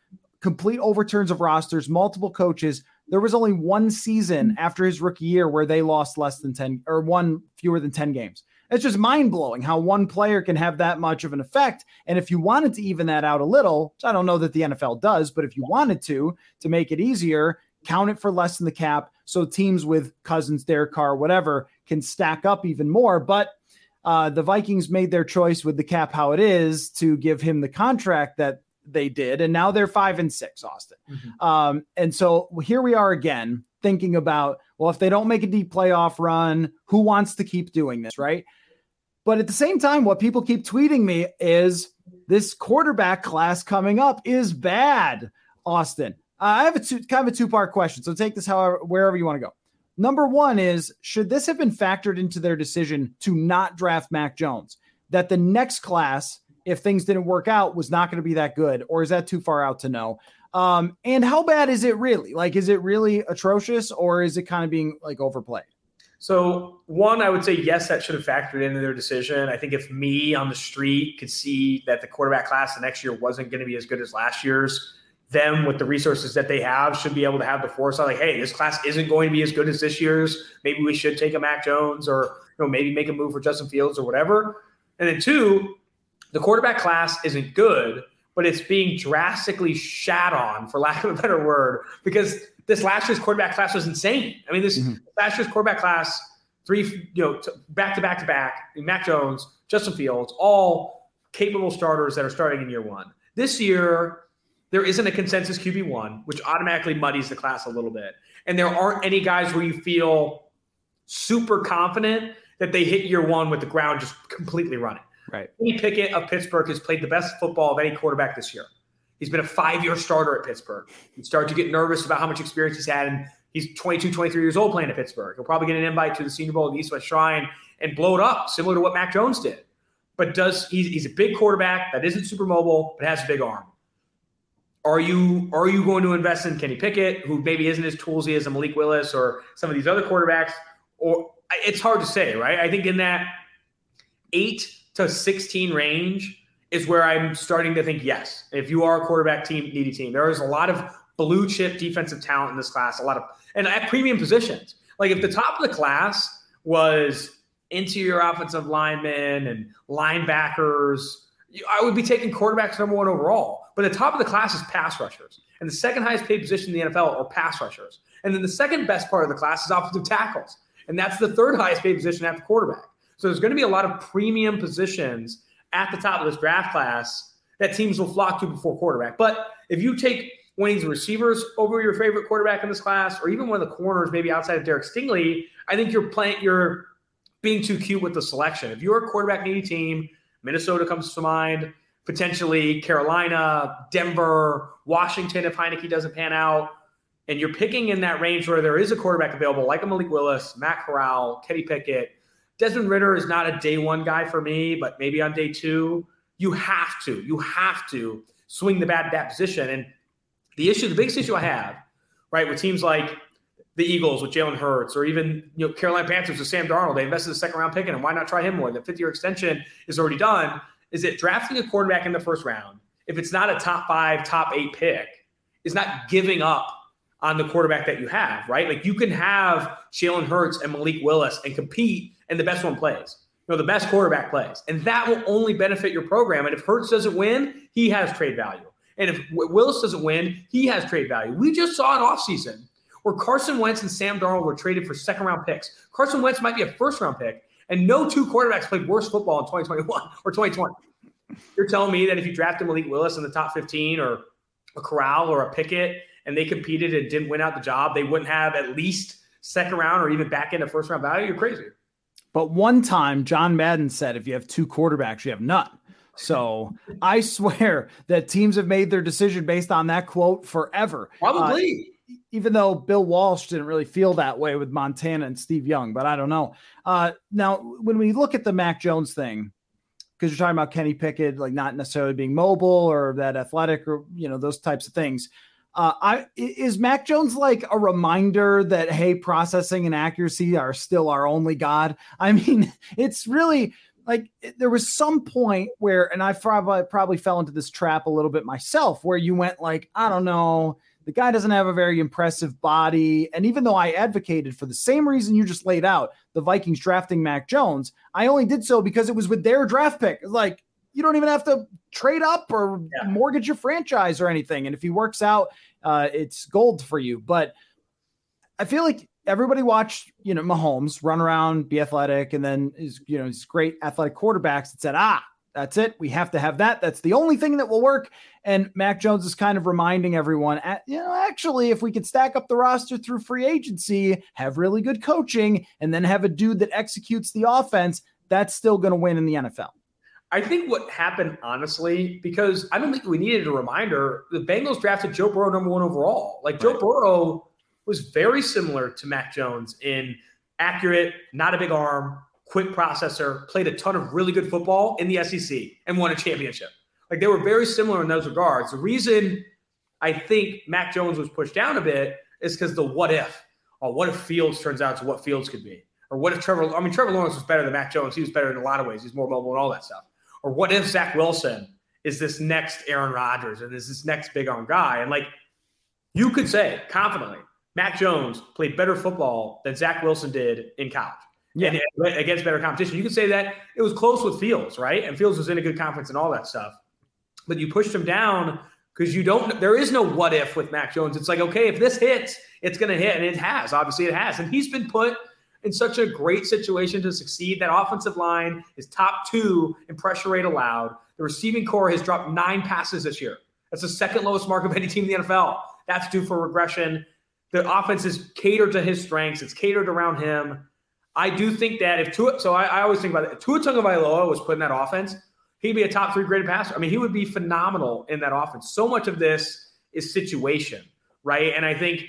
complete overturns of rosters, multiple coaches. There was only one season after his rookie year where they lost less than 10 or one fewer than 10 games. It's just mind blowing how one player can have that much of an effect. And if you wanted to even that out a little, I don't know that the NFL does, but if you wanted to, to make it easier, count it for less than the cap. So teams with Cousins, Derek Carr, whatever can stack up even more. But uh, the Vikings made their choice with the cap how it is to give him the contract that they did, and now they're five and six, Austin. Mm-hmm. Um, and so here we are again thinking about, well, if they don't make a deep playoff run, who wants to keep doing this, right? But at the same time, what people keep tweeting me is this quarterback class coming up is bad, Austin. I have a two, kind of a two part question, so take this however wherever you want to go. Number one is should this have been factored into their decision to not draft Mac Jones? That the next class if things didn't work out was not going to be that good, or is that too far out to know? Um, and how bad is it really? Like, is it really atrocious, or is it kind of being like overplayed? So, one, I would say yes, that should have factored into their decision. I think if me on the street could see that the quarterback class the next year wasn't going to be as good as last year's, them with the resources that they have should be able to have the foresight, like, hey, this class isn't going to be as good as this year's. Maybe we should take a Mac Jones, or you know, maybe make a move for Justin Fields or whatever. And then two, the quarterback class isn't good, but it's being drastically shat on, for lack of a better word, because this last year's quarterback class was insane. I mean, this mm-hmm. last year's quarterback class, three, you know, back to back to back, Mac Jones, Justin Fields, all capable starters that are starting in year one. This year, there isn't a consensus QB one, which automatically muddies the class a little bit. And there aren't any guys where you feel super confident that they hit year one with the ground just completely running. Right. Kenny Pickett of Pittsburgh has played the best football of any quarterback this year. He's been a five-year starter at Pittsburgh. You start to get nervous about how much experience he's had, and he's 22, 23 years old playing at Pittsburgh. He'll probably get an invite to the Senior Bowl at the East West Shrine and blow it up, similar to what Mac Jones did. But does he's, he's a big quarterback that isn't super mobile, but has a big arm. Are you are you going to invest in Kenny Pickett, who maybe isn't as toolsy as a Malik Willis or some of these other quarterbacks? Or it's hard to say, right? I think in that eight to 16 range is where I'm starting to think yes. If you are a quarterback team needy team, there is a lot of blue chip defensive talent in this class, a lot of and at premium positions. Like if the top of the class was interior offensive linemen and linebackers, I would be taking quarterbacks number one overall. But the top of the class is pass rushers. And the second highest paid position in the NFL are pass rushers. And then the second best part of the class is offensive tackles. And that's the third highest paid position after quarterback. So there's going to be a lot of premium positions at the top of this draft class that teams will flock to before quarterback. But if you take one of these receivers over your favorite quarterback in this class, or even one of the corners, maybe outside of Derek Stingley, I think you're playing you're being too cute with the selection. If you're a quarterback needy team, Minnesota comes to mind, potentially Carolina, Denver, Washington if Heinicke doesn't pan out, and you're picking in that range where there is a quarterback available, like a Malik Willis, Matt Corral, Kenny Pickett. Desmond Ridder is not a day one guy for me, but maybe on day two, you have to, you have to swing the bat at that position. And the issue, the biggest issue I have, right, with teams like the Eagles with Jalen Hurts, or even you know Carolina Panthers with Sam Darnold, they invested a second round pick in him. Why not try him more? The fifth year extension is already done. Is it drafting a quarterback in the first round? If it's not a top five, top eight pick, is not giving up on the quarterback that you have, right? Like you can have Jalen Hurts and Malik Willis and compete, and the best one plays. You know, the best quarterback plays, and that will only benefit your program. And if Hurts doesn't win, he has trade value. And if Willis doesn't win, he has trade value. We just saw an offseason where Carson Wentz and Sam Darnold were traded for second round picks. Carson Wentz might be a first round pick, and no two quarterbacks played worse football in 2021 or 2020. You're telling me that if you drafted Malik Willis in the top 15 or a Corral or a Pickett and they competed and didn't win out the job, they wouldn't have at least second round or even back into first round value? You're crazy. But one time, John Madden said if you have two quarterbacks, you have none. So I swear that teams have made their decision based on that quote forever. Probably. Uh, even though Bill Walsh didn't really feel that way with Montana and Steve Young, but I don't know. Uh, now, when we look at the Mac Jones thing, because you're talking about Kenny Pickett, like not necessarily being mobile or that athletic or, you know, those types of things. Uh, I is Mac Jones like a reminder that hey, processing and accuracy are still our only god. I mean, it's really like there was some point where, and I probably probably fell into this trap a little bit myself, where you went like, I don't know, the guy doesn't have a very impressive body, and even though I advocated for the same reason you just laid out, the Vikings drafting Mac Jones, I only did so because it was with their draft pick. Like you don't even have to trade up or yeah. mortgage your franchise or anything, and if he works out, uh, it's gold for you. But I feel like everybody watched, you know, Mahomes run around, be athletic, and then his, you know, his great athletic quarterbacks that said, ah, that's it. We have to have that. That's the only thing that will work. And Mac Jones is kind of reminding everyone, you know, actually, if we could stack up the roster through free agency, have really good coaching, and then have a dude that executes the offense, that's still going to win in the NFL. I think what happened, honestly, because I don't think we needed a reminder. The Bengals drafted Joe Burrow number one overall. Like Joe Burrow was very similar to Mac Jones in accurate, not a big arm, quick processor, played a ton of really good football in the SEC and won a championship. Like they were very similar in those regards. The reason I think Mac Jones was pushed down a bit is because the what if. Oh, what if Fields turns out to what Fields could be? Or what if Trevor, I mean, Trevor Lawrence was better than Mac Jones. He was better in a lot of ways. He's more mobile and all that stuff. Or what if Zach Wilson is this next Aaron Rodgers and is this next big arm guy? And like you could say confidently, Mac Jones played better football than Zach Wilson did in college. Yeah. And against better competition. You could say that it was close with Fields, right? And Fields was in a good conference and all that stuff. But you pushed him down because you don't, there is no what if with Mac Jones. It's like, okay, if this hits, it's going to hit. And it has. Obviously, it has. And he's been put in such a great situation to succeed. That offensive line is top two in pressure rate allowed. The receiving core has dropped nine passes this year. That's the second lowest mark of any team in the NFL. That's due for regression. The offense is catered to his strengths. It's catered around him. I do think that if Tua, so I, I always think about it. If Tua Tagovailoa was put in that offense, he'd be a top three graded passer. I mean, he would be phenomenal in that offense. So much of this is situation, right? And I think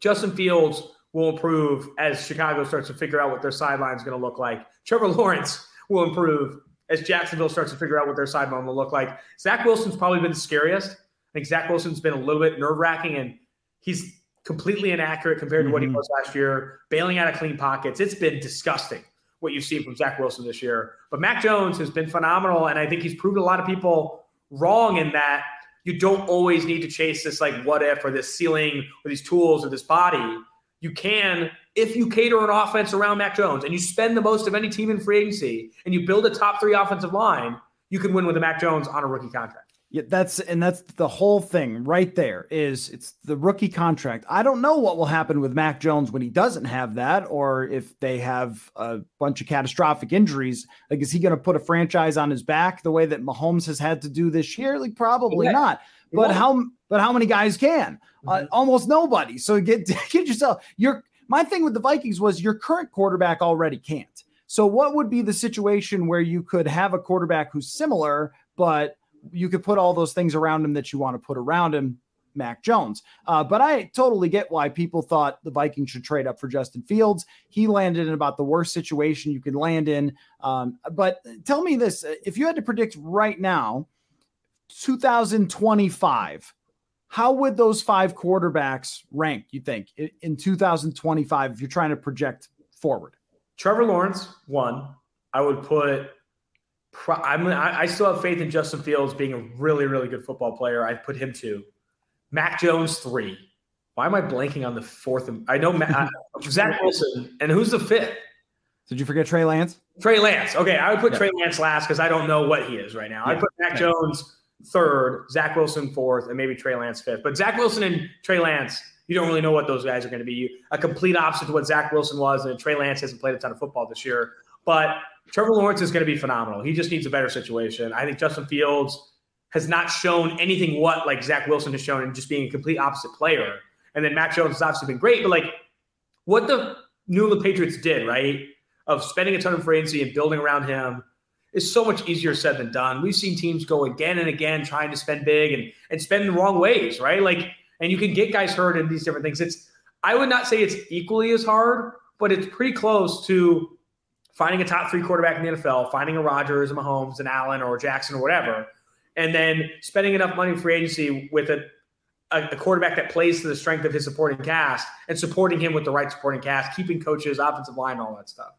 Justin Fields will improve as Chicago starts to figure out what their sideline is going to look like. Trevor Lawrence will improve as Jacksonville starts to figure out what their sideline will look like. Zach Wilson's probably been the scariest. I think Zach Wilson's been a little bit nerve wracking, and he's completely inaccurate compared to what he mm-hmm. was last year, bailing out of clean pockets. It's been disgusting what you've seen from Zach Wilson this year. But Mac Jones has been phenomenal, and I think he's proved a lot of people wrong in that you don't always need to chase this like what if or this ceiling or these tools or this body. You can if you cater an offense around Mac Jones and you spend the most of any team in free agency and you build a top three offensive line, you can win with a Mac Jones on a rookie contract. Yeah, that's and that's the whole thing right there is it's the rookie contract. I don't know what will happen with Mac Jones when he doesn't have that or if they have a bunch of catastrophic injuries. Like is he going to put a franchise on his back the way that Mahomes has had to do this year? Like probably yeah. not. But how but how many guys can? Uh, mm-hmm. Uh, almost nobody. So get get yourself your my thing with the Vikings was your current quarterback already can't. So what would be the situation where you could have a quarterback who's similar but you could put all those things around him that you want to put around him, Mac Jones. Uh, but I totally get why people thought the Vikings should trade up for Justin Fields. He landed in about the worst situation you could land in. Um, but tell me this if you had to predict right now, 2025, how would those five quarterbacks rank, you think, in 2025 if you're trying to project forward? Trevor Lawrence, one. I would put I'm, I still have faith in Justin Fields being a really, really good football player. I put him two. Mac Jones three. Why am I blanking on the fourth? I know Matt, uh, Zach Wilson, and who's the fifth? Did you forget Trey Lance? Trey Lance. Okay, I would put yeah. Trey Lance last because I don't know what he is right now. Yeah. I put Mac Jones third, Zach Wilson fourth, and maybe Trey Lance fifth. But Zach Wilson and Trey Lance, you don't really know what those guys are going to be. A complete opposite to what Zach Wilson was, and Trey Lance hasn't played a ton of football this year. But Trevor Lawrence is going to be phenomenal. He just needs a better situation. I think Justin Fields has not shown anything what like Zach Wilson has shown in just being a complete opposite player. And then Mac Jones has obviously been great, but like what the New England Patriots did, right, of spending a ton of free and building around him is so much easier said than done. We've seen teams go again and again trying to spend big and and spend the wrong ways, right? Like, and you can get guys hurt in these different things. It's I would not say it's equally as hard, but it's pretty close to finding a top three quarterback in the NFL, finding a Rodgers, a Mahomes, an Allen, or Jackson, or whatever, and then spending enough money free agency with a, a, a, quarterback that plays to the strength of his supporting cast and supporting him with the right supporting cast, keeping coaches, offensive line, all that stuff.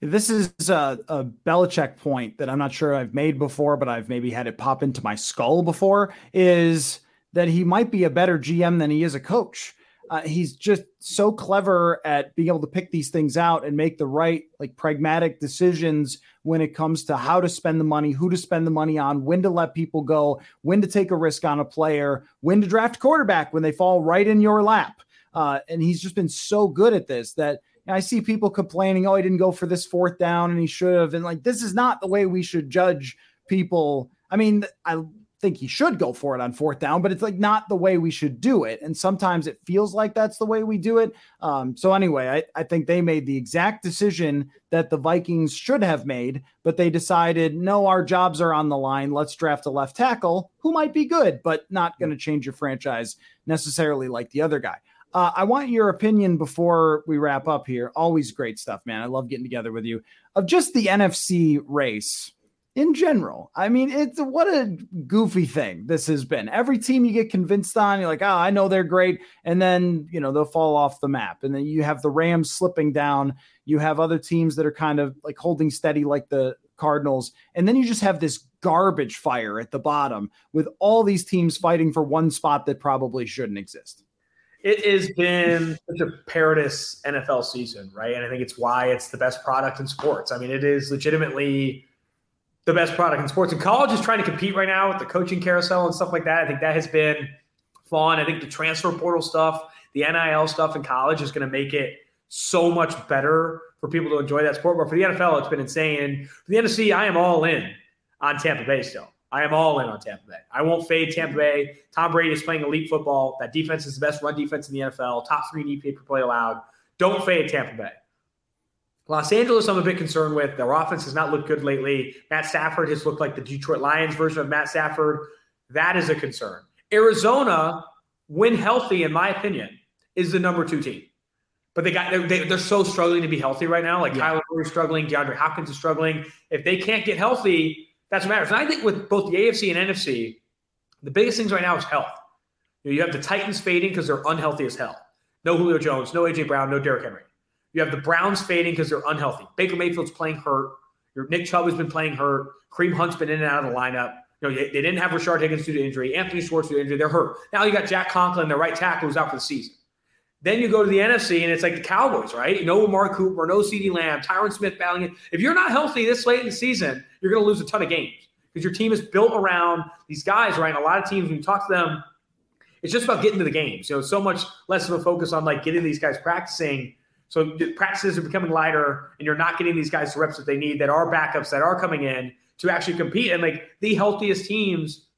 This is a, a Belichick point that I'm not sure I've made before, but I've maybe had it pop into my skull before. Is that he might be a better GM than he is a coach uh, he's just so clever at being able to pick these things out and make the right, like pragmatic decisions when it comes to how to spend the money, who to spend the money on, when to let people go, when to take a risk on a player, when to draft quarterback when they fall right in your lap. Uh, and he's just been so good at this that I see people complaining, oh, he didn't go for this fourth down and he should have. And like, this is not the way we should judge people. I mean, I think he should go for it on fourth down, but it's like not the way we should do it. And sometimes it feels like that's the way we do it. Um, so anyway, I, I think they made the exact decision that the Vikings should have made, but they decided, no, our jobs are on the line. Let's draft a left tackle who might be good, but not going to change your franchise necessarily like the other guy. Uh, I want your opinion before we wrap up here. Always great stuff, man. I love getting together with you. Of just the NFC race in general. I mean, it's what a goofy thing this has been. Every team you get convinced on, you're like, oh, I know they're great. And then, you know, they'll fall off the map. And then you have the Rams slipping down. You have other teams that are kind of like holding steady, like the Cardinals. And then you just have this garbage fire at the bottom with all these teams fighting for one spot that probably shouldn't exist. It has been such a paradise NFL season, right? And I think it's why it's the best product in sports. I mean, it is legitimately the best product in sports. And college is trying to compete right now with the coaching carousel and stuff like that. I think that has been fun. I think the transfer portal stuff, the NIL stuff in college is going to make it so much better for people to enjoy that sport. But for the NFL, it's been insane. For the NFC, I am all in on Tampa Bay still. I am all in on Tampa Bay. I won't fade Tampa Bay. Tom Brady is playing elite football. That defense is the best run defense in the NFL, top three in EPA per play allowed. Don't fade Tampa Bay. Los Angeles, I'm a bit concerned with. Their offense has not looked good lately. Matt Stafford has looked like the Detroit Lions version of Matt Stafford. That is a concern. Arizona, when healthy, in my opinion, is the number two team. But they got they're, they're so struggling to be healthy right now. Like yeah. Kyler Murray struggling, DeAndre Hopkins is struggling. If they can't get healthy, that's what matters. And I think with both the AFC and NFC, the biggest things right now is health. You, know, you have the Titans fading because they're unhealthy as hell. No Julio Jones, no AJ Brown, no Derrick Henry. You have the Browns fading because they're unhealthy. Baker Mayfield's playing hurt. Your Nick Chubb has been playing hurt. Kareem Hunt's been in and out of the lineup. You know, they, they didn't have Rashard Higgins due to injury. Anthony Schwartz due to injury. They're hurt. Now you got Jack Conklin, their right tackle, who's out for the season. Then you go to the NFC, and it's like the Cowboys, right? No Amari Cooper, no CeeDee Lamb, Tyron Smith battling it. If you're not healthy this late in the season, you're going to lose a ton of games because your team is built around these guys, right? And a lot of teams, when you talk to them, it's just about getting to the games. You know, so much less of a focus on like getting these guys practicing. So practices are becoming lighter, and you're not getting these guys the reps that they need that are backups that are coming in to actually compete. And like the healthiest teams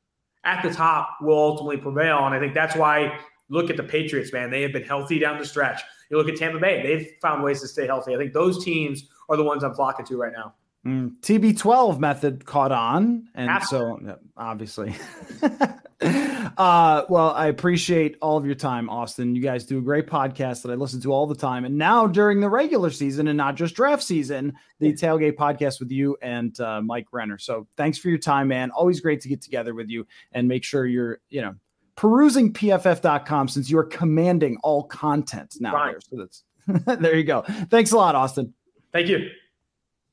at the top will ultimately prevail. And I think that's why look at the Patriots, man. They have been healthy down the stretch. You look at Tampa Bay, they've found ways to stay healthy. I think those teams are the ones I'm flocking to right now. Mm, TB12 method caught on. And Absolutely. so, obviously. uh, well, I appreciate all of your time, Austin. You guys do a great podcast that I listen to all the time. And now during the regular season and not just draft season, the tailgate podcast with you and uh, Mike Renner. So thanks for your time, man. Always great to get together with you and make sure you're, you know, perusing pff.com since you're commanding all content now there. So that's there you go. Thanks a lot, Austin. Thank you.